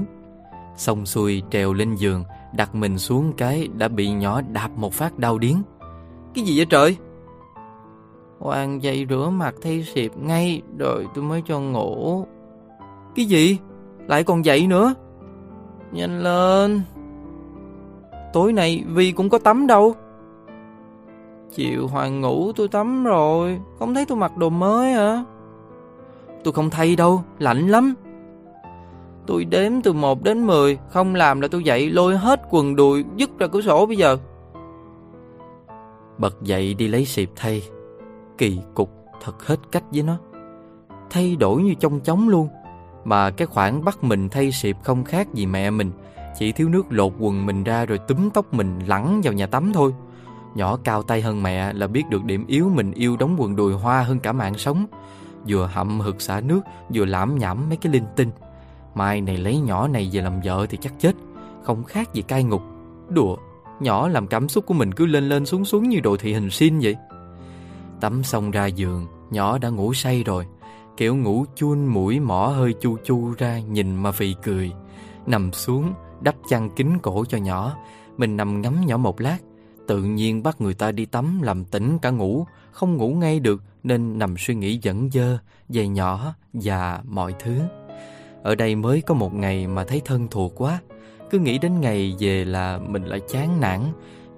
Xong xuôi trèo lên giường, Đặt mình xuống cái đã bị nhỏ đạp một phát đau điếng. Cái gì vậy trời? Hoàng dậy rửa mặt thay xịp ngay, Rồi tôi mới cho ngủ. Cái gì? Lại còn dậy nữa? Nhanh lên. Tối nay Vi cũng có tắm đâu. Chịu Hoàng ngủ tôi tắm rồi, Không thấy tôi mặc đồ mới hả? Tôi không thay đâu, Lạnh lắm. Tôi đếm từ 1 đến 10 Không làm là tôi dậy lôi hết quần đùi, Dứt ra cửa sổ bây giờ. Bật dậy đi lấy xịp thay. Kỳ cục thật hết cách với nó. Thay đổi như trong chóng luôn, Mà cái khoản bắt mình thay xịp không khác gì mẹ mình. Chỉ thiếu nước lột quần mình ra rồi túm tóc mình lẳng vào nhà tắm thôi. Nhỏ cao tay hơn mẹ là biết được điểm yếu mình yêu đóng quần đùi hoa hơn cả mạng sống. Vừa hậm hực xả nước, Vừa lãm nhảm mấy cái linh tinh. Mai này lấy nhỏ này về làm vợ thì chắc chết, Không khác gì cai ngục. Đùa, Nhỏ làm cảm xúc của mình cứ lên lên xuống xuống như đồ thị hình xin vậy. Tắm xong ra giường, Nhỏ đã ngủ say rồi. Kiểu ngủ chun mũi mỏ hơi chu chu ra Nhìn mà phì cười. Nằm xuống, đắp chăn kín cổ cho nhỏ. Mình nằm ngắm nhỏ một lát. Tự nhiên bắt người ta đi tắm làm tỉnh cả ngủ. Không ngủ ngay được Nên nằm suy nghĩ dẫn dơ Về nhỏ và mọi thứ. Ở đây mới có một ngày mà thấy thân thuộc quá. Cứ nghĩ đến ngày về là mình lại chán nản.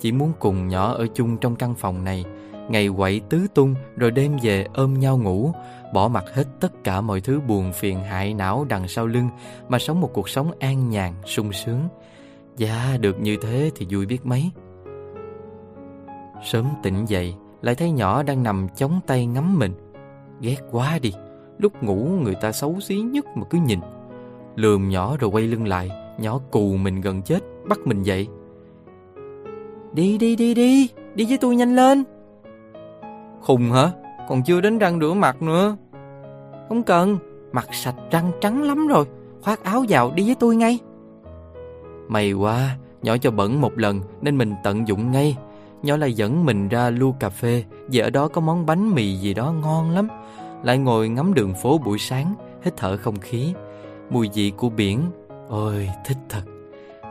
Chỉ muốn cùng nhỏ ở chung trong căn phòng này. Ngày quậy tứ tung Rồi đêm về ôm nhau ngủ. Bỏ mặc hết tất cả mọi thứ buồn phiền hại não đằng sau lưng Mà sống một cuộc sống an nhàn, sung sướng. Dạ, được như thế thì vui biết mấy. Sớm tỉnh dậy Lại thấy nhỏ đang nằm chống tay ngắm mình. Ghét quá đi Lúc ngủ người ta xấu xí nhất mà cứ nhìn. Lườm nhỏ rồi quay lưng lại Nhỏ cù mình gần chết Bắt mình dậy. Đi đi đi đi Đi với tôi nhanh lên. Khùng hả? Còn chưa đến răng rửa mặt nữa. Không cần, Mặt sạch răng trắng lắm rồi, Khoác áo vào đi với tôi ngay. May quá, Nhỏ cho bẩn một lần Nên mình tận dụng ngay. Nhỏ lại dẫn mình ra lu cà phê Vì ở đó có món bánh mì gì đó ngon lắm. Lại ngồi ngắm đường phố buổi sáng, Hít thở không khí. Mùi vị của biển, Ôi, thích thật.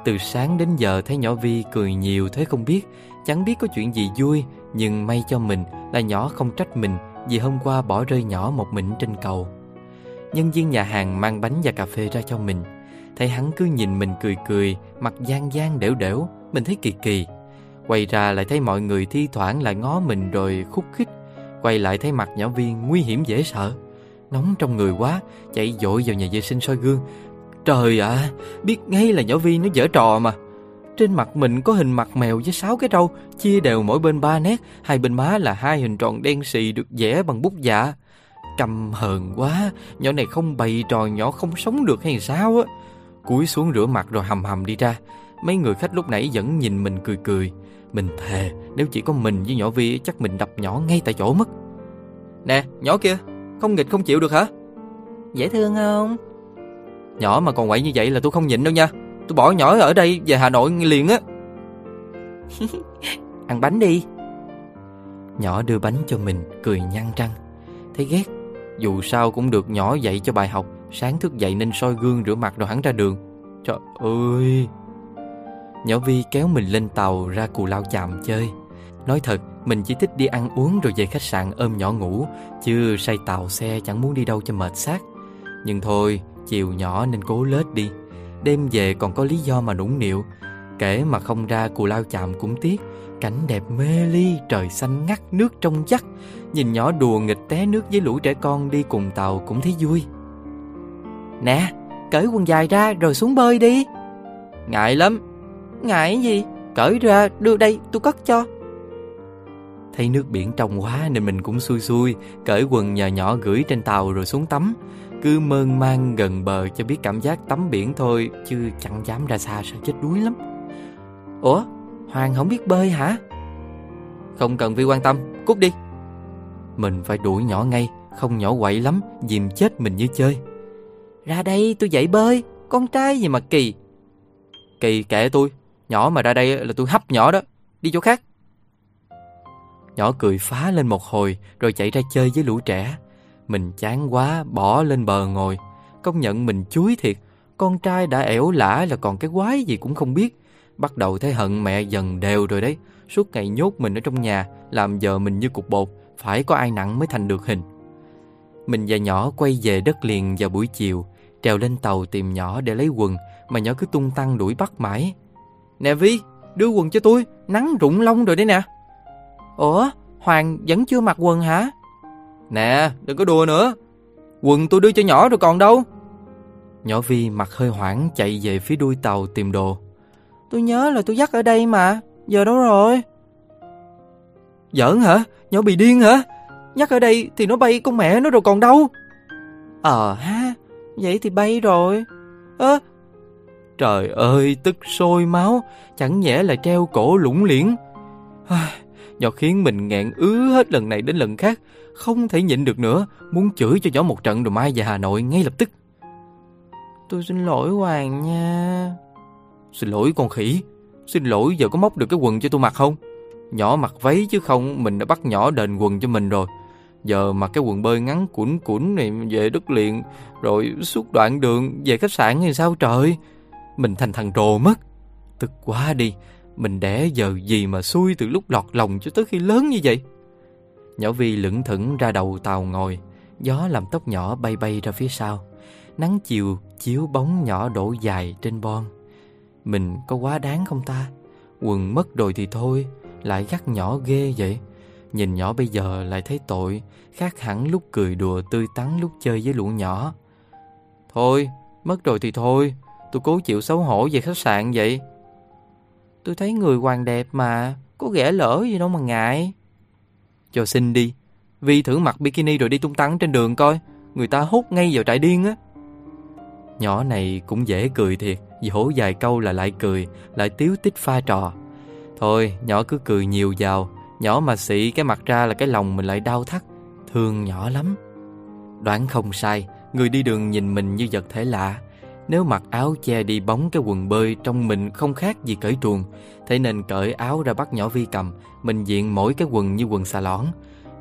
Từ sáng đến giờ thấy nhỏ Vi cười nhiều thế không biết. Chẳng biết có chuyện gì vui nhưng may cho mình là nhỏ không trách mình Vì hôm qua bỏ rơi nhỏ một mình trên cầu. Nhân viên nhà hàng mang bánh và cà phê ra cho mình. Thấy hắn cứ nhìn mình cười cười, Mặt gian gian đểu đểu, Mình thấy kỳ kỳ. Quay ra lại thấy mọi người thi thoảng lại ngó mình rồi khúc khích. Quay lại thấy mặt nhỏ viên nguy hiểm dễ sợ. Nóng trong người quá, Chạy dội vào nhà vệ sinh soi gương. Trời ạ, Biết ngay là nhỏ viên nó dở trò mà. Trên mặt mình có hình mặt mèo với sáu cái râu Chia đều mỗi bên ba nét. Hai bên má là hai hình tròn đen xì Được vẽ bằng bút dạ. Căm hờn quá Nhỏ này không bày trò nhỏ không sống được hay sao á? Cúi xuống rửa mặt rồi hầm hầm đi ra. Mấy người khách lúc nãy vẫn nhìn mình cười cười. Mình thề Nếu chỉ có mình với nhỏ Vi Chắc mình đập nhỏ ngay tại chỗ mất. Nè nhỏ kia Không nghịch không chịu được hả? Dễ thương không? Nhỏ mà còn quậy như vậy là tôi không nhịn đâu nha Tôi bỏ nhỏ ở đây về Hà Nội liền á. <laughs> Ăn bánh đi. Nhỏ đưa bánh cho mình Cười nhăn răng. Thấy ghét Dù sao cũng được nhỏ dạy cho bài học. Sáng thức dậy nên soi gương rửa mặt rồi hắn ra đường. Trời ơi! Nhỏ Vi kéo mình lên tàu ra Cù Lao Chàm chơi. Nói thật Mình chỉ thích đi ăn uống rồi về khách sạn ôm nhỏ ngủ Chứ say tàu xe chẳng muốn đi đâu cho mệt xác. Nhưng thôi Chiều nhỏ nên cố lết đi Đêm về còn có lý do mà nũng nịu. Kể mà không ra Cù Lao chạm cũng tiếc, Cảnh đẹp mê ly, Trời xanh ngắt nước trong chắc Nhìn nhỏ đùa nghịch té nước với lũ trẻ con đi cùng tàu cũng thấy vui. Nè, Cởi quần dài ra rồi xuống bơi đi. Ngại lắm. Ngại gì? Cởi ra, đưa đây, tôi cất cho. Thấy nước biển trong quá nên mình cũng xui xui, Cởi quần nhỏ nhỏ gửi trên tàu rồi xuống tắm. Cứ mơn man gần bờ cho biết cảm giác tắm biển thôi Chứ chẳng dám ra xa sợ chết đuối lắm Ủa Hoàng không biết bơi hả? Không cần Vi quan tâm, cút đi. Mình phải đuổi nhỏ ngay, không nhỏ quậy lắm, dìm chết mình như chơi. Ra đây tôi dạy bơi, con trai gì mà kỳ. Kỳ kệ tôi, nhỏ mà ra đây là tôi hấp nhỏ đó, đi chỗ khác. Nhỏ cười phá lên một hồi rồi chạy ra chơi với lũ trẻ. Mình chán quá, bỏ lên bờ ngồi. Công nhận mình chuối thiệt, con trai đã ẻo lả là còn cái quái gì cũng không biết. Bắt đầu thấy hận mẹ dần đều rồi đấy. Suốt ngày nhốt mình ở trong nhà, làm giờ mình như cục bột, phải có ai nặng mới thành được hình. Mình và nhỏ quay về đất liền vào buổi chiều, trèo lên tàu tìm nhỏ để lấy quần, mà nhỏ cứ tung tăng đuổi bắt mãi. Nè Vi, đưa quần cho tôi, nắng rụng lông rồi đấy nè. Ủa, Hoàng vẫn chưa mặc quần hả? Nè, đừng có đùa nữa. Quần tôi đưa cho nhỏ rồi còn đâu. Nhỏ Vi mặt hơi hoảng chạy về phía đuôi tàu tìm đồ. Tôi nhớ là tôi dắt ở đây mà, giờ đâu rồi? Giỡn hả? Nhỏ bị điên hả? Nhắc ở đây thì nó bay con mẹ nó rồi còn đâu? Ờ ha, vậy thì bay rồi. Ơ, Trời ơi, tức sôi máu, chẳng nhẽ là treo cổ lủng liễn. Nhỏ khiến mình nghẹn ứ hết lần này đến lần khác, không thể nhịn được nữa, muốn chửi cho nhỏ một trận rồi mai về Hà Nội ngay lập tức. tôi xin lỗi Hoàng nha. Xin lỗi con khỉ, xin lỗi giờ có móc được cái quần cho tôi mặc không? Nhỏ mặc váy chứ không, mình đã bắt nhỏ đền quần cho mình rồi. Giờ mặc cái quần bơi ngắn cuốn cuốn này về đất liền, rồi suốt đoạn đường về khách sạn thì sao trời? Mình thành thằng rồ mất. Tức quá đi, mình đẻ giờ gì mà xui từ lúc lọt lòng cho tới khi lớn như vậy. Nhỏ Vi lững thững ra đầu tàu ngồi, gió làm tóc nhỏ bay bay ra phía sau. Nắng chiều chiếu bóng nhỏ đổ dài trên bon. Mình có quá đáng không ta? Quần mất rồi thì thôi, lại gắt nhỏ ghê vậy. Nhìn nhỏ bây giờ lại thấy tội, khác hẳn lúc cười đùa tươi tắn lúc chơi với lũ nhỏ. Thôi, mất rồi thì thôi, tôi cố chịu xấu hổ về khách sạn vậy. Tôi thấy người Hoàng đẹp mà, có ghẻ lỡ gì đâu mà ngại. Cho xin đi, Vi thử mặc bikini rồi đi tung tăng trên đường coi, người ta hút ngay vào trại điên á. Nhỏ này cũng dễ cười thiệt, dỗ vài câu là lại cười, lại tiếu tích pha trò. Thôi, nhỏ cứ cười nhiều vào, nhỏ mà xị cái mặt ra là cái lòng mình lại đau thắt, thương nhỏ lắm. Đoán không sai, người đi đường nhìn mình như vật thể lạ. Nếu mặc áo che đi bóng cái quần bơi trong mình không khác gì cởi truồng, thế nên cởi áo ra bắt nhỏ vi cầm, mình diện mỗi cái quần như quần xà lõn.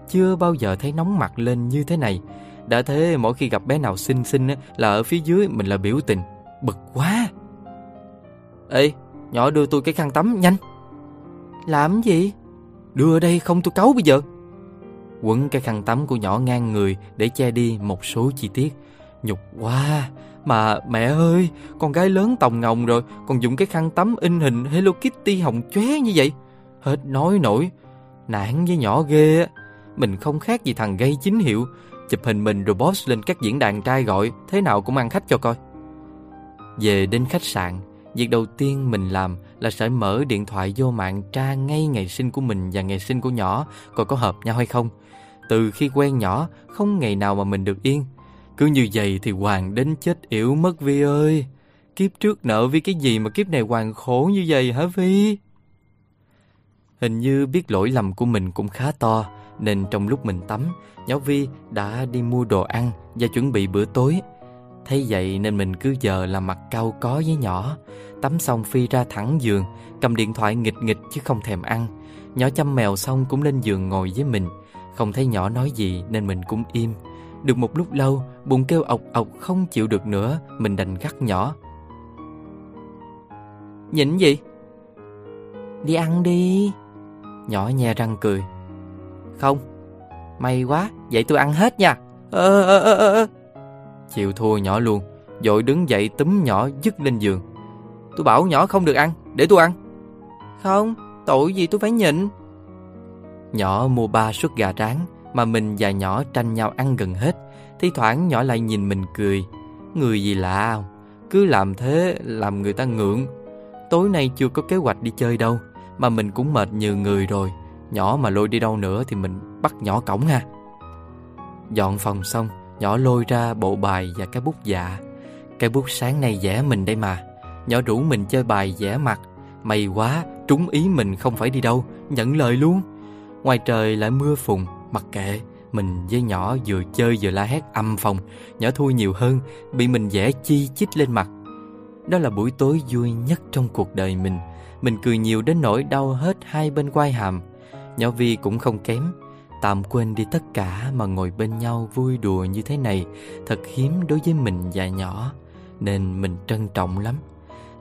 Chưa bao giờ thấy nóng mặt lên như thế này. Đã thế mỗi khi gặp bé nào xinh xinh là ở phía dưới mình là biểu tình. Bực quá! Ê, nhỏ đưa tôi cái khăn tắm nhanh. Làm gì? Đưa đây không tôi cấu bây giờ. Quấn cái khăn tắm của nhỏ ngang người để che đi một số chi tiết. Nhục quá! Mà mẹ ơi, con gái lớn tòng ngồng rồi, còn dùng cái khăn tắm in hình Hello Kitty hồng chóe như vậy. Hết nói nổi, nản với nhỏ ghê á. Mình không khác gì thằng gây chính hiệu, chụp hình mình rồi post lên các diễn đàn trai gọi, thế nào cũng ăn khách cho coi. Về đến khách sạn, việc đầu tiên mình làm là sẽ mở điện thoại vô mạng tra ngay ngày sinh của mình và ngày sinh của nhỏ, coi có hợp nhau hay không. Từ khi quen nhỏ, không ngày nào mà mình được yên. Cứ như vậy thì Hoàng đến chết yểu mất Vi ơi. Kiếp trước nợ vi cái gì mà kiếp này Hoàng khổ như vậy hả Vi? Hình như biết lỗi lầm của mình cũng khá to, nên trong lúc mình tắm, nhỏ Vi đã đi mua đồ ăn và chuẩn bị bữa tối. Thấy vậy nên mình cứ giờ là mặt cao có với nhỏ. Tắm xong Phi ra thẳng giường, cầm điện thoại nghịch nghịch chứ không thèm ăn. Nhỏ chăm mèo xong cũng lên giường ngồi với mình. Không thấy nhỏ nói gì nên mình cũng im. Được một lúc lâu, bụng kêu ọc ọc không chịu được nữa, mình đành gắt nhỏ. Nhịn gì? Đi ăn đi. Nhỏ nhè răng cười. Không. May quá, vậy tôi ăn hết nha. Ơ ơ ơ ơ. Chịu thua nhỏ luôn, dội đứng dậy túm nhỏ dứt lên giường. Tôi bảo nhỏ không được ăn, để tôi ăn. Không, tội gì tôi phải nhịn. Nhỏ mua ba suất gà rán, mà mình và nhỏ tranh nhau ăn gần hết. Thi thoảng nhỏ lại nhìn mình cười. Người gì lạ không? Cứ làm thế làm người ta ngượng. Tối nay chưa có kế hoạch đi chơi đâu, mà mình cũng mệt như người rồi. Nhỏ mà lôi đi đâu nữa thì mình bắt nhỏ cổng ha. Dọn phòng xong, nhỏ lôi ra bộ bài và cái bút dạ. Cái bút sáng nay vẽ mình đây mà. Nhỏ rủ mình chơi bài vẽ mặt. May quá, Trúng ý mình không phải đi đâu Nhận lời luôn Ngoài trời lại mưa phùn Mặc kệ, Mình với nhỏ vừa chơi vừa la hét âm phòng, Nhỏ thui nhiều hơn Bị mình vẽ chi chít lên mặt. Đó là buổi tối vui nhất trong cuộc đời mình. Mình cười nhiều đến nỗi đau hết hai bên quai hàm. Nhỏ Vi cũng không kém. Tạm quên đi tất cả mà ngồi bên nhau vui đùa như thế này Thật hiếm đối với mình và nhỏ, Nên mình trân trọng lắm.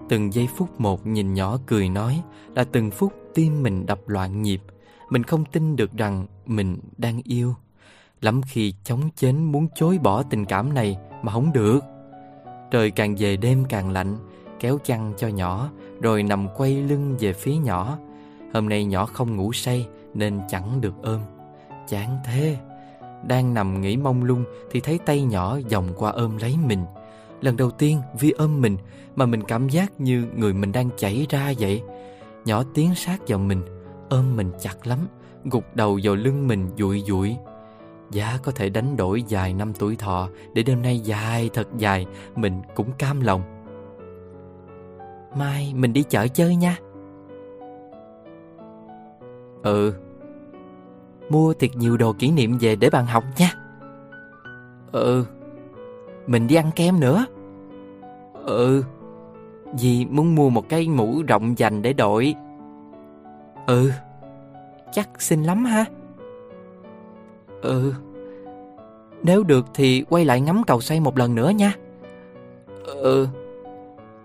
Từng giây phút một nhìn nhỏ cười nói Là từng phút tim mình đập loạn nhịp. Mình không tin được rằng mình đang yêu. Lắm khi chống chến muốn chối bỏ tình cảm này Mà không được. Trời càng về đêm càng lạnh, Kéo chăn cho nhỏ, Rồi nằm quay lưng về phía nhỏ. Hôm nay nhỏ không ngủ say Nên chẳng được ôm. Chán thế, Đang nằm nghĩ mông lung Thì thấy tay nhỏ vòng qua ôm lấy mình. Lần đầu tiên Vi ôm mình Mà mình cảm giác như người mình đang chảy ra vậy. Nhỏ tiến sát vào mình Ôm mình chặt lắm, Gục đầu vào lưng mình dụi dụi. Giá có thể đánh đổi dài năm tuổi thọ, Để đêm nay dài, thật dài, Mình cũng cam lòng. Mai, mình đi chợ chơi nha. Ừ. Mua thiệt nhiều đồ kỷ niệm về để bạn học nha. Ừ. Mình đi ăn kem nữa. Ừ. Dì muốn mua một cái mũ rộng dành để đội. Ừ. Chắc xinh lắm ha. Ừ. Nếu được thì quay lại ngắm cầu xoay một lần nữa nha. Ừ.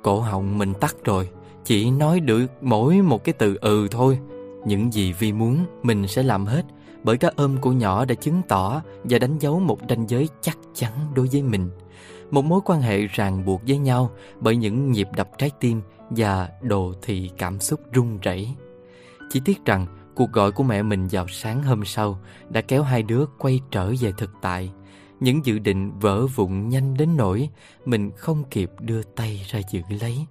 Cổ họng mình tắt rồi Chỉ nói được mỗi một cái từ ừ thôi. Những gì Vi muốn Mình sẽ làm hết Bởi cái ôm của nhỏ đã chứng tỏ Và đánh dấu một ranh giới chắc chắn đối với mình. Một mối quan hệ ràng buộc với nhau Bởi những nhịp đập trái tim Và đồ thị cảm xúc run rẩy chỉ tiếc rằng Cuộc gọi của mẹ mình vào sáng hôm sau đã kéo hai đứa quay trở về thực tại. Những dự định vỡ vụn nhanh đến nỗi mình không kịp đưa tay ra giữ lấy.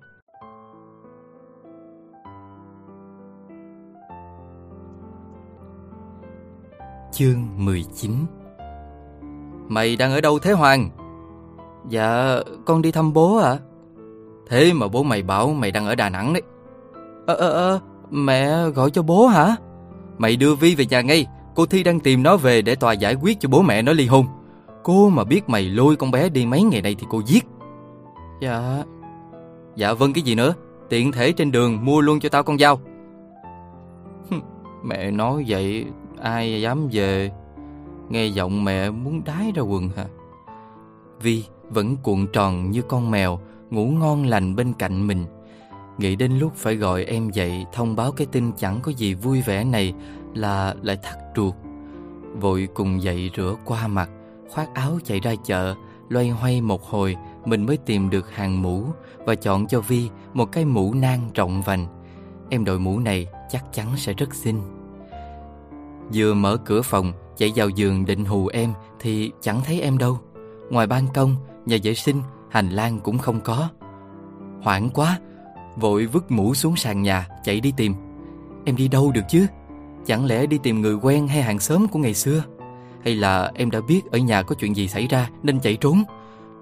Chương 19 Mày đang ở đâu thế Hoàng? Dạ, con đi thăm bố ạ. À? Thế mà bố mày bảo mày đang ở Đà Nẵng đấy. Ờ, ờ, ờ, mẹ gọi cho bố hả? Mày đưa Vi về nhà ngay. Cô Thi đang tìm nó về để tòa giải quyết cho bố mẹ nó ly hôn. Cô mà biết mày lôi con bé đi mấy ngày nay thì cô giết. Dạ. Dạ vâng cái gì nữa? Tiện thể trên đường mua luôn cho tao con dao. Mẹ nói vậy Ai dám về? Nghe giọng mẹ muốn đái ra quần hả? Vi vẫn cuộn tròn như con mèo Ngủ ngon lành bên cạnh mình Nghĩ đến lúc phải gọi em dậy thông báo cái tin chẳng có gì vui vẻ này là lại thắt ruột. Vội cùng dậy rửa qua mặt, khoác áo chạy ra chợ, loay hoay một hồi mình mới tìm được hàng mũ và chọn cho Vi một cái mũ nang rộng vành. Em đội mũ này chắc chắn sẽ rất xinh. Vừa mở cửa phòng, chạy vào giường định hù em thì chẳng thấy em đâu. Ngoài ban công, nhà vệ sinh, hành lang cũng không có. Hoảng quá, Vội vứt mũ xuống sàn nhà Chạy đi tìm. Em đi đâu được chứ? Chẳng lẽ đi tìm người quen hay hàng xóm của ngày xưa? Hay là em đã biết Ở nhà có chuyện gì xảy ra nên chạy trốn?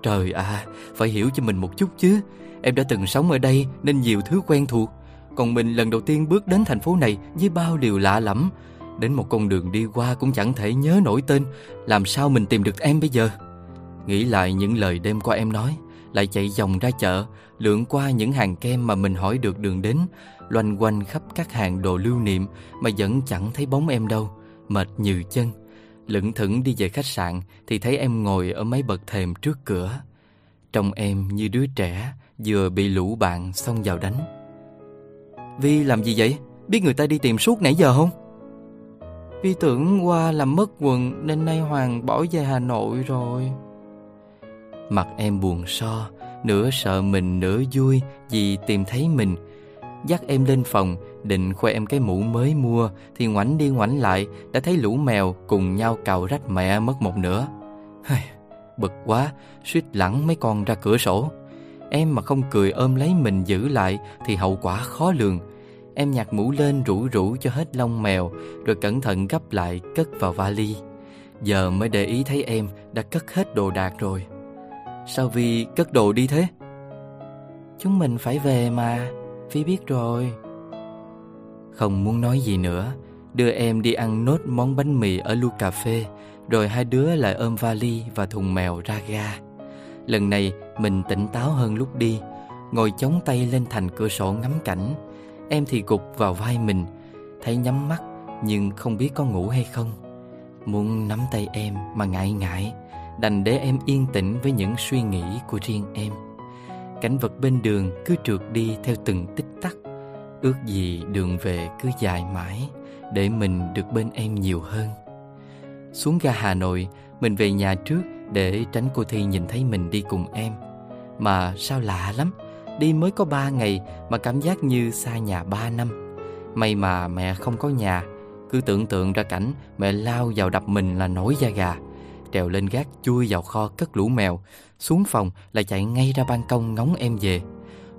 Trời à Phải hiểu cho mình một chút chứ. Em đã từng sống ở đây nên nhiều thứ quen thuộc. Còn mình lần đầu tiên bước đến thành phố này Với bao điều lạ lẫm. Đến một con đường đi qua cũng chẳng thể nhớ nổi tên. Làm sao mình tìm được em bây giờ? Nghĩ lại những lời đêm qua em nói lại chạy vòng ra chợ, lượn qua những hàng kem mà mình hỏi được đường đến, loanh quanh khắp các hàng đồ lưu niệm mà vẫn chẳng thấy bóng em đâu, mệt nhừ chân. Lững thững đi về khách sạn thì thấy em ngồi ở mấy bậc thềm trước cửa. Trông em như đứa trẻ vừa bị lũ bạn xông vào đánh. Vi làm gì vậy? Biết người ta đi tìm suốt nãy giờ không? Vi tưởng qua làm mất quần nên nay Hoàng bỏ về Hà Nội rồi. Mặt em buồn so Nửa sợ mình, nửa vui Vì tìm thấy mình. Dắt em lên phòng, Định khoe em cái mũ mới mua, Thì ngoảnh đi ngoảnh lại, Đã thấy lũ mèo cùng nhau cào rách mẹ mất một nửa. Bực quá, suýt lẳng mấy con ra cửa sổ. Em mà không cười ôm lấy mình giữ lại, Thì hậu quả khó lường. Em nhặt mũ lên rủ rủ cho hết lông mèo, Rồi cẩn thận gấp lại cất vào vali. Giờ mới để ý thấy em đã cất hết đồ đạc rồi. Sao Vi cất đồ đi thế? Chúng mình phải về mà, Vi biết rồi. Không muốn nói gì nữa Đưa em đi ăn nốt món bánh mì ở Lu Cà Phê Rồi hai đứa lại ôm vali và thùng mèo ra ga Lần này mình tỉnh táo hơn lúc đi Ngồi chống tay lên thành cửa sổ ngắm cảnh Em thì gục vào vai mình Thấy nhắm mắt nhưng không biết có ngủ hay không Muốn nắm tay em mà ngại ngại Đành để em yên tĩnh với những suy nghĩ của riêng em. Cảnh vật bên đường cứ trượt đi theo từng tích tắc. Ước gì đường về cứ dài mãi, Để mình được bên em nhiều hơn. Xuống ga Hà Nội, Mình về nhà trước để tránh cô Thi nhìn thấy mình đi cùng em. Mà sao lạ lắm, Đi mới có ba ngày mà cảm giác như xa nhà ba năm. May mà mẹ không có nhà, Cứ tưởng tượng ra cảnh mẹ lao vào đập mình là nổi da gà. Trèo lên gác chui vào kho cất lũ mèo, Xuống phòng lại chạy ngay ra ban công ngóng em về.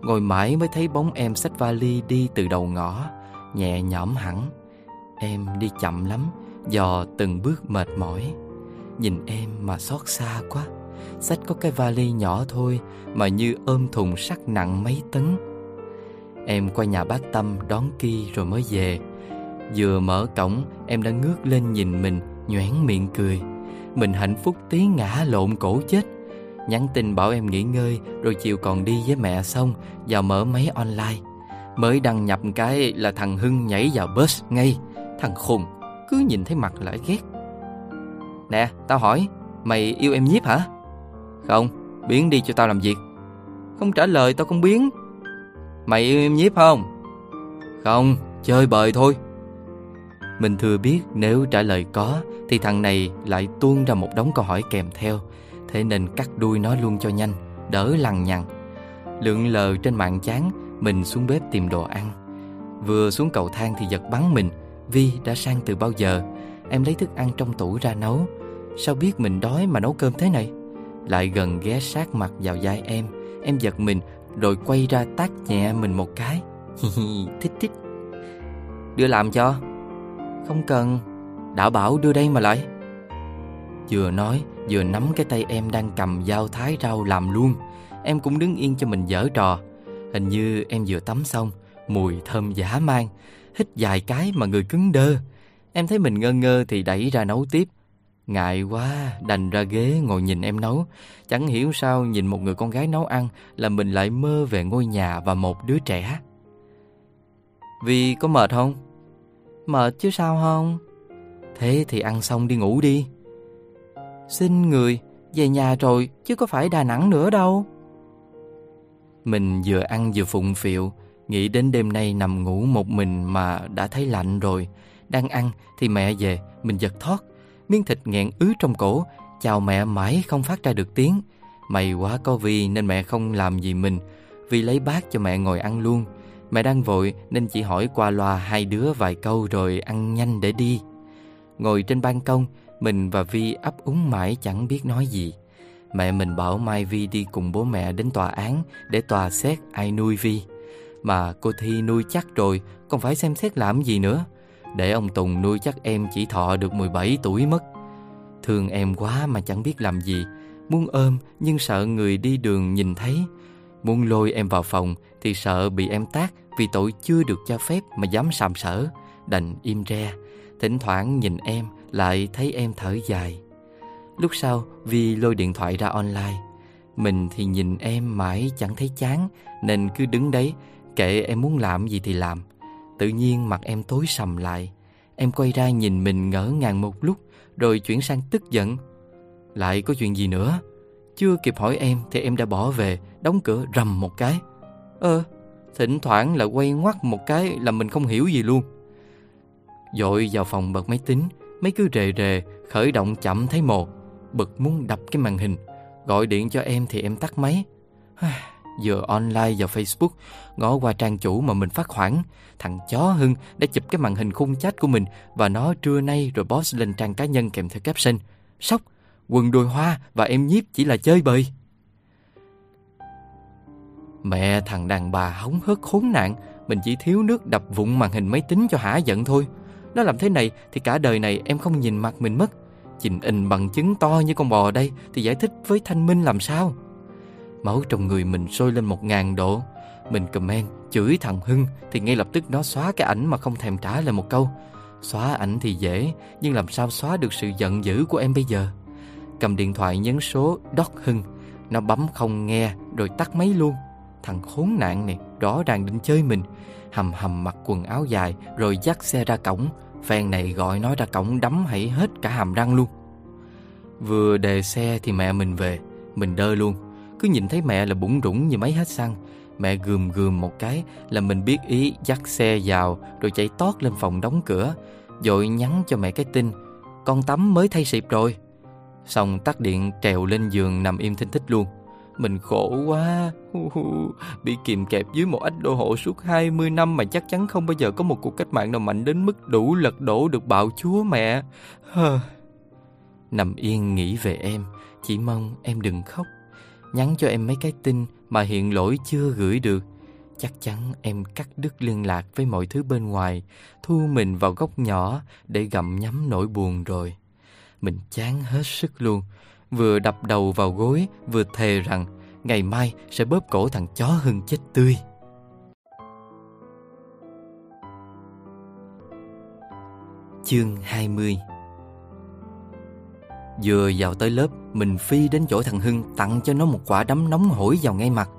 Ngồi mãi mới thấy bóng em xách vali đi từ đầu ngõ, Nhẹ nhõm hẳn. Em đi chậm lắm, Dò từng bước mệt mỏi. Nhìn em mà xót xa quá, Xách có cái vali nhỏ thôi Mà như ôm thùng sắt nặng mấy tấn. Em qua nhà bác Tâm đón Ki rồi mới về. Vừa mở cổng, Em đã ngước lên nhìn mình, Nhoẻn miệng cười. Mình hạnh phúc tí ngã lộn cổ chết. Nhắn tin bảo em nghỉ ngơi, Rồi chiều còn đi với mẹ xong, Vào mở máy online. Mới đăng nhập cái là thằng Hưng nhảy vào bus ngay. Thằng khùng, Cứ nhìn thấy mặt lại ghét. Nè, tao hỏi, Mày yêu em nhiếp hả? Không, biến đi cho tao làm việc. Không trả lời tao không biến. Mày yêu em nhiếp không? Không, chơi bời thôi. Mình thừa biết nếu trả lời có thì thằng này lại tuôn ra một đống câu hỏi kèm theo. Thế nên cắt đuôi nó luôn cho nhanh, Đỡ lằng nhằng. Lượng lờ trên mạng chán, Mình xuống bếp tìm đồ ăn. Vừa xuống cầu thang thì giật bắn mình, Vi, đã sang từ bao giờ? Em lấy thức ăn trong tủ ra nấu. Sao biết mình đói mà nấu cơm thế này? Lại gần ghé sát mặt vào vai em. Em giật mình, Rồi quay ra tát nhẹ mình một cái. <laughs> Thích thích. Đưa làm cho. Không cần. Đã bảo đưa đây mà lại. Vừa nói vừa nắm cái tay em đang cầm dao thái rau làm luôn. Em cũng đứng yên cho mình dở trò. Hình như em vừa tắm xong Mùi thơm giả mang Hít vài cái mà người cứng đơ. Em thấy mình ngơ ngơ thì đẩy ra nấu tiếp. Ngại quá, đành ra ghế ngồi nhìn em nấu. Chẳng hiểu sao nhìn một người con gái nấu ăn Là mình lại mơ về ngôi nhà và một đứa trẻ. Vì có mệt không? Mệt chứ sao không? Thế thì ăn xong đi ngủ đi. Xin người, về nhà rồi chứ có phải Đà Nẵng nữa đâu. Mình vừa ăn vừa phụng phịu Nghĩ đến đêm nay nằm ngủ một mình mà đã thấy lạnh rồi. Đang ăn thì mẹ về, mình giật thoát. Miếng thịt nghẹn ứ trong cổ Chào mẹ mãi không phát ra được tiếng. May quá có Vi nên mẹ không làm gì mình. Vi lấy bát cho mẹ ngồi ăn luôn. Mẹ đang vội nên chỉ hỏi qua loa hai đứa vài câu rồi ăn nhanh để đi. Ngồi trên ban công, Mình và Vi ấp úng mãi chẳng biết nói gì. Mẹ mình bảo Mai Vi đi cùng bố mẹ đến tòa án Để tòa xét ai nuôi Vi. Mà cô Thi nuôi chắc rồi, Còn phải xem xét làm gì nữa. Để ông Tùng nuôi chắc em chỉ thọ được 17 tuổi mất. Thương em quá mà chẳng biết làm gì. Muốn ôm nhưng sợ người đi đường nhìn thấy. Muốn lôi em vào phòng Thì sợ bị em tác Vì tội chưa được cho phép mà dám sàm sở Đành im re. Thỉnh thoảng nhìn em, Lại thấy em thở dài. Lúc sau Vi lôi điện thoại ra online, Mình thì nhìn em mãi chẳng thấy chán, Nên cứ đứng đấy Kệ em muốn làm gì thì làm. Tự nhiên mặt em tối sầm lại, Em quay ra nhìn mình ngỡ ngàng một lúc, Rồi chuyển sang tức giận. Lại có chuyện gì nữa? Chưa kịp hỏi em thì em đã bỏ về, Đóng cửa rầm một cái. Ơ, Thỉnh thoảng là quay ngoắt một cái Là mình không hiểu gì luôn. Dội vào phòng bật máy tính Mấy cứ rề rề Khởi động chậm thấy một. Bực muốn đập cái màn hình. Gọi điện cho em thì em tắt máy. Vừa online vào Facebook Ngó qua trang chủ mà mình phát khoản, Thằng chó Hưng đã chụp cái màn hình khung chat của mình Và nó trưa nay rồi post lên trang cá nhân kèm theo caption. Sốc, quần đùi hoa và em nhiếp chỉ là chơi bời. Mẹ thằng đàn bà hóng hớt khốn nạn Mình chỉ thiếu nước đập vụn màn hình máy tính cho hả giận thôi. Nó làm thế này thì cả đời này em không nhìn mặt mình mất. Trình in bằng chứng to như con bò đây Thì giải thích với Thanh Minh làm sao? Máu trong người mình sôi lên một ngàn độ. Mình comment, chửi thằng Hưng Thì ngay lập tức nó xóa cái ảnh mà không thèm trả lời một câu. Xóa ảnh thì dễ, Nhưng làm sao xóa được sự giận dữ của em bây giờ? Cầm điện thoại nhấn số Doc Hưng. Nó bấm không nghe rồi tắt máy luôn. Thằng khốn nạn này, rõ ràng định chơi mình. Hầm hầm mặc quần áo dài Rồi dắt xe ra cổng. Phen này gọi nói ra cổng đấm hãy hết cả hàm răng luôn. Vừa đề xe thì mẹ mình về, Mình đơ luôn. Cứ nhìn thấy mẹ là bụng rủng như máy hết xăng. Mẹ gườm gườm một cái là mình biết ý dắt xe vào Rồi chạy tót lên phòng đóng cửa. Rồi nhắn cho mẹ cái tin, Con tắm mới thay xịp rồi. Xong tắt điện trèo lên giường nằm im thinh thích luôn. Mình khổ quá. Bị kìm kẹp dưới một ách đô hộ suốt 20 năm Mà chắc chắn không bao giờ có một cuộc cách mạng nào mạnh đến mức đủ lật đổ được bạo chúa mẹ. Nằm yên nghĩ về em. Chỉ mong em đừng khóc. Nhắn cho em mấy cái tin mà hiện lỗi chưa gửi được. Chắc chắn em cắt đứt liên lạc với mọi thứ bên ngoài, Thu mình vào góc nhỏ để gặm nhắm nỗi buồn rồi. Mình chán hết sức luôn. Vừa đập đầu vào gối vừa thề rằng Ngày mai sẽ bóp cổ thằng chó hưng chết tươi Chương 20 Vừa vào tới lớp, mình phi đến chỗ thằng Hưng tặng cho nó một quả đấm nóng hổi vào ngay mặt.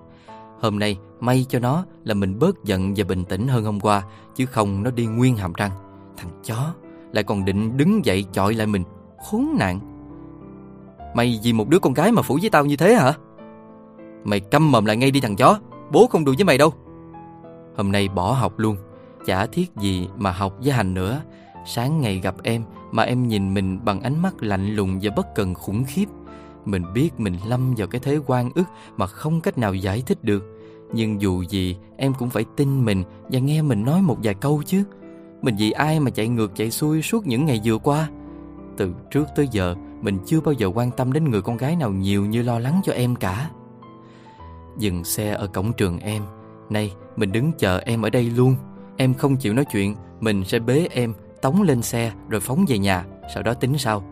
Hôm nay, may cho nó là mình bớt giận và bình tĩnh hơn hôm qua, chứ không nó đi nguyên hàm răng. Thằng chó lại còn định đứng dậy chọi lại mình, khốn nạn. Mày vì một đứa con gái mà phủ với tao như thế hả? Mày câm mồm lại ngay đi thằng chó, bố không đùa với mày đâu. Hôm nay bỏ học luôn, chả thiết gì mà học với hành nữa. Sáng ngày gặp em mà em nhìn mình bằng ánh mắt lạnh lùng và bất cần khủng khiếp. Mình biết mình lâm vào cái thế quan ức mà không cách nào giải thích được. Nhưng dù gì em cũng phải tin mình và nghe mình nói một vài câu chứ. Mình vì ai mà chạy ngược chạy xuôi suốt những ngày vừa qua. Từ trước tới giờ mình chưa bao giờ quan tâm đến người con gái nào nhiều như lo lắng cho em cả. Dừng xe ở cổng trường em. Nay mình đứng chờ em ở đây luôn. Em không chịu nói chuyện, mình sẽ bế em tống lên xe rồi phóng về nhà, sau đó tính sau.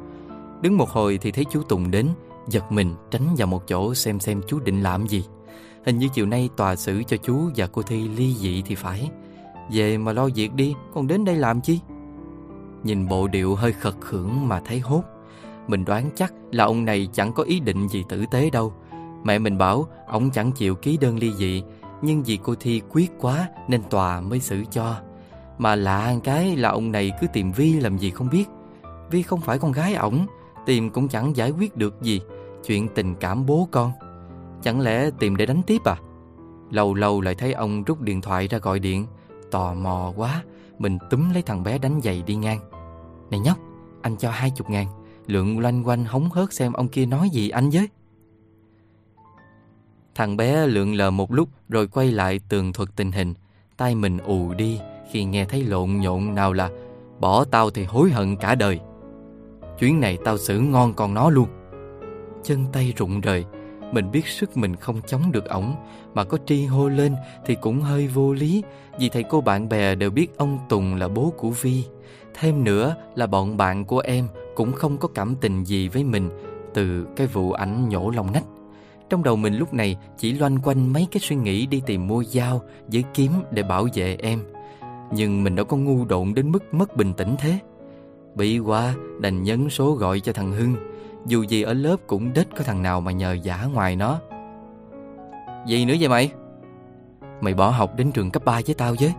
Đứng một hồi thì thấy chú Tùng đến, giật mình tránh vào một chỗ xem xem chú định làm gì. Hình như chiều nay tòa xử cho chú và cô Thi ly dị thì phải. Về mà lo việc đi, còn đến đây làm chi? Nhìn bộ điệu hơi khật khưởng mà thấy hốt. Mình đoán chắc là ông này chẳng có ý định gì tử tế đâu. Mẹ mình bảo ông chẳng chịu ký đơn ly dị, nhưng vì cô Thi quyết quá nên tòa mới xử cho. Mà lạ cái là ông này cứ tìm Vi làm gì không biết Vi không phải con gái ổng Tìm cũng chẳng giải quyết được gì Chuyện tình cảm bố con Chẳng lẽ tìm để đánh tiếp à Lâu lâu lại thấy ông rút điện thoại ra gọi điện Tò mò quá Mình túm lấy thằng bé đánh giày đi ngang Này nhóc Anh cho hai chục ngàn Lượng loanh quanh hóng hớt xem ông kia nói gì anh với Thằng bé lượn lờ một lúc Rồi quay lại tường thuật tình hình Tay mình ù đi khi nghe thấy lộn nhộn nào là bỏ tao thì hối hận cả đời. Chuyến này tao xử ngon con nó luôn. Chân tay rụng rời, mình biết sức mình không chống được ổng, mà có tri hô lên thì cũng hơi vô lý, vì thầy cô bạn bè đều biết ông Tùng là bố của Vi. Thêm nữa là bọn bạn của em cũng không có cảm tình gì với mình từ cái vụ ảnh nhổ lòng nách. Trong đầu mình lúc này chỉ loanh quanh mấy cái suy nghĩ đi tìm mua dao với kiếm để bảo vệ em. Nhưng mình đâu có ngu độn đến mức mất bình tĩnh thế Bị qua, đành nhấn số gọi cho thằng Hưng Dù gì ở lớp cũng đết có thằng nào mà nhờ giả ngoài nó Gì nữa vậy mày? Mày bỏ học đến trường cấp 3 với tao chứ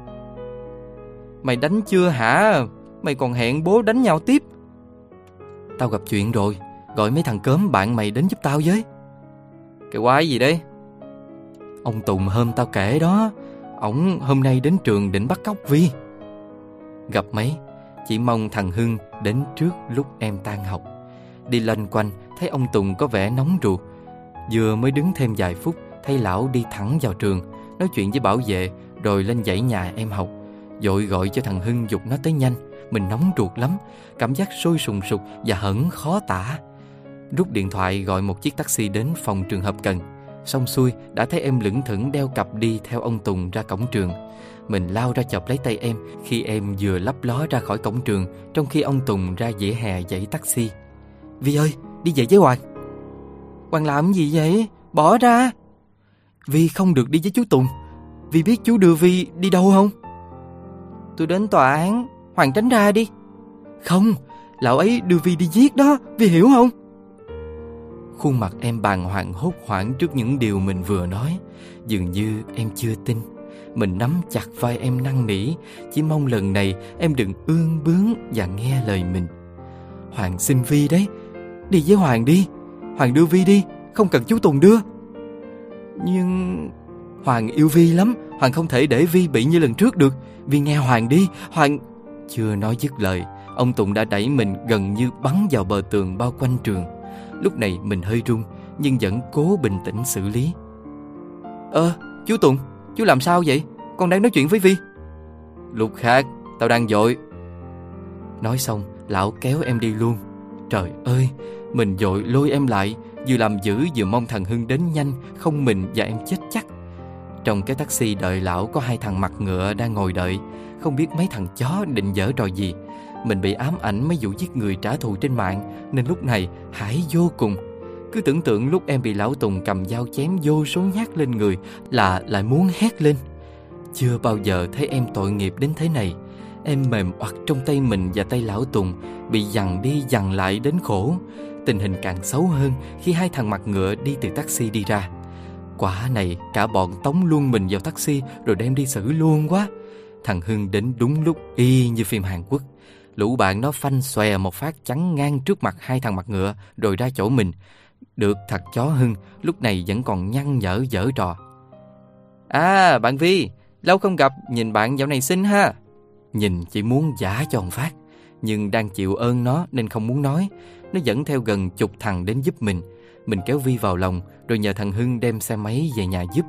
Mày đánh chưa hả? Mày còn hẹn bố đánh nhau tiếp Tao gặp chuyện rồi. Gọi mấy thằng cớm bạn mày đến giúp tao với. Cái quái gì đấy? Ông Tùng hôm tao kể đó Ổng hôm nay đến trường định bắt cóc Vi. Gặp mấy Chỉ mong thằng Hưng đến trước lúc em tan học. Đi loanh quanh Thấy ông Tùng có vẻ nóng ruột. Vừa mới đứng thêm vài phút Thấy lão đi thẳng vào trường Nói chuyện với bảo vệ Rồi lên dãy nhà em học. Dội gọi cho thằng Hưng dục nó tới nhanh mình nóng ruột lắm Cảm giác sôi sùng sục và hẩn khó tả. Rút điện thoại gọi một chiếc taxi đến phòng trường hợp cần. Xong xuôi đã thấy em lững thững đeo cặp đi theo ông Tùng ra cổng trường. Mình lao ra chọc lấy tay em khi em vừa lấp ló ra khỏi cổng trường Trong khi ông Tùng ra dĩa hè dãy taxi. Vi ơi, đi về với Hoàng. Hoàng làm gì vậy? Bỏ ra. Vi không được đi với chú Tùng. Vi biết chú đưa Vi đi đâu không? Tôi đến tòa án, Hoàng tránh ra đi. Không, lão ấy đưa Vi đi giết đó, Vi hiểu không? Khuôn mặt em bàng hoàng hốt hoảng trước những điều mình vừa nói. Dường như em chưa tin. Mình nắm chặt vai em năn nỉ Chỉ mong lần này em đừng ương bướng và nghe lời mình. Hoàng xin Vi đấy Đi với Hoàng đi. Hoàng đưa Vi đi Không cần chú Tùng đưa. Nhưng Hoàng yêu Vi lắm Hoàng không thể để Vi bị như lần trước được. Vi nghe Hoàng đi Hoàng chưa nói dứt lời, Ông Tùng đã đẩy mình gần như bắn vào bờ tường bao quanh trường. Lúc này mình hơi run, Nhưng vẫn cố bình tĩnh xử lý. Ơ, chú Tùng, Chú làm sao vậy? Con đang nói chuyện với Vi. Lúc khác, tao đang dội. Nói xong, lão kéo em đi luôn. Trời ơi, Mình dội lôi em lại, Vừa làm dữ vừa mong thằng Hưng đến nhanh, Không mình và em chết chắc. Trong cái taxi đợi lão có hai thằng mặt ngựa đang ngồi đợi không biết mấy thằng chó định dở trò gì. Mình bị ám ảnh mấy vụ giết người trả thù trên mạng, Nên lúc này hải vô cùng. Cứ tưởng tượng lúc em bị lão Tùng cầm dao chém vô số nhát lên người Là lại muốn hét lên. Chưa bao giờ thấy em tội nghiệp đến thế này. Em mềm oặt trong tay mình và tay lão Tùng Bị dằn đi dằn lại đến khổ. Tình hình càng xấu hơn khi hai thằng mặt ngựa đi từ taxi đi ra. Quả này cả bọn tống luôn mình vào taxi rồi đem đi xử luôn quá. Thằng Hưng đến đúng lúc y như phim Hàn Quốc Lũ bạn nó phanh xòe một phát chắn ngang trước mặt hai thằng mặt ngựa rồi ra chỗ mình. Được thật chó hưng, lúc này vẫn còn nhăn nhở dở trò. À, bạn Vi, lâu không gặp, nhìn bạn dạo này xinh ha. Nhìn chỉ muốn giả cho ông Phát, nhưng đang chịu ơn nó nên không muốn nói. Nó dẫn theo gần chục thằng đến giúp mình. Mình kéo Vi vào lòng rồi nhờ thằng Hưng đem xe máy về nhà giúp.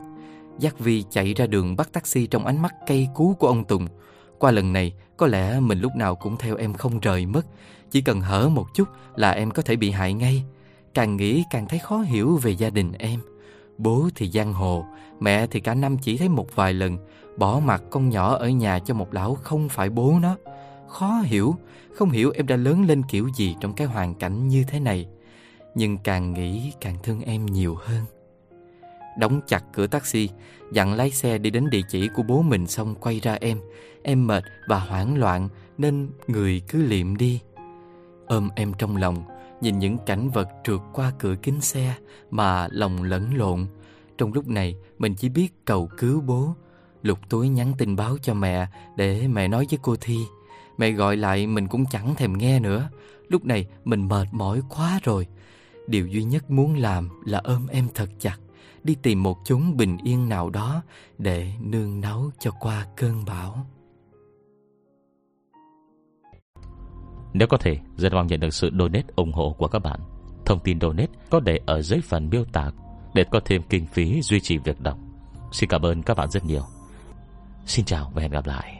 Dắt Vi chạy ra đường bắt taxi trong ánh mắt cây cú của ông Tùng. Qua lần này, có lẽ mình lúc nào cũng theo em không rời mất. Chỉ cần hở một chút là em có thể bị hại ngay. Càng nghĩ càng thấy khó hiểu về gia đình em. Bố thì giang hồ, mẹ thì cả năm chỉ thấy một vài lần, bỏ mặt con nhỏ ở nhà cho một lão không phải bố nó. Khó hiểu, không hiểu em đã lớn lên kiểu gì trong cái hoàn cảnh như thế này. Nhưng càng nghĩ càng thương em nhiều hơn. Đóng chặt cửa taxi, dặn lái xe đi đến địa chỉ của bố mình xong quay ra em. Em mệt và hoảng loạn nên người cứ liệm đi. Ôm em trong lòng, nhìn những cảnh vật trượt qua cửa kính xe mà lòng lẫn lộn. Trong lúc này, mình chỉ biết cầu cứu bố. Lục túi nhắn tin báo cho mẹ để mẹ nói với cô Thi. Mẹ gọi lại mình cũng chẳng thèm nghe nữa. Lúc này mình mệt mỏi quá rồi. Điều duy nhất muốn làm là ôm em thật chặt đi tìm một chốn bình yên nào đó để nương náu cho qua cơn bão. Nếu có thể, rất mong nhận được sự donate ủng hộ của các bạn. Thông tin donate có để ở dưới phần miêu tả để có thêm kinh phí duy trì việc đọc. Xin cảm ơn các bạn rất nhiều. Xin chào và hẹn gặp lại.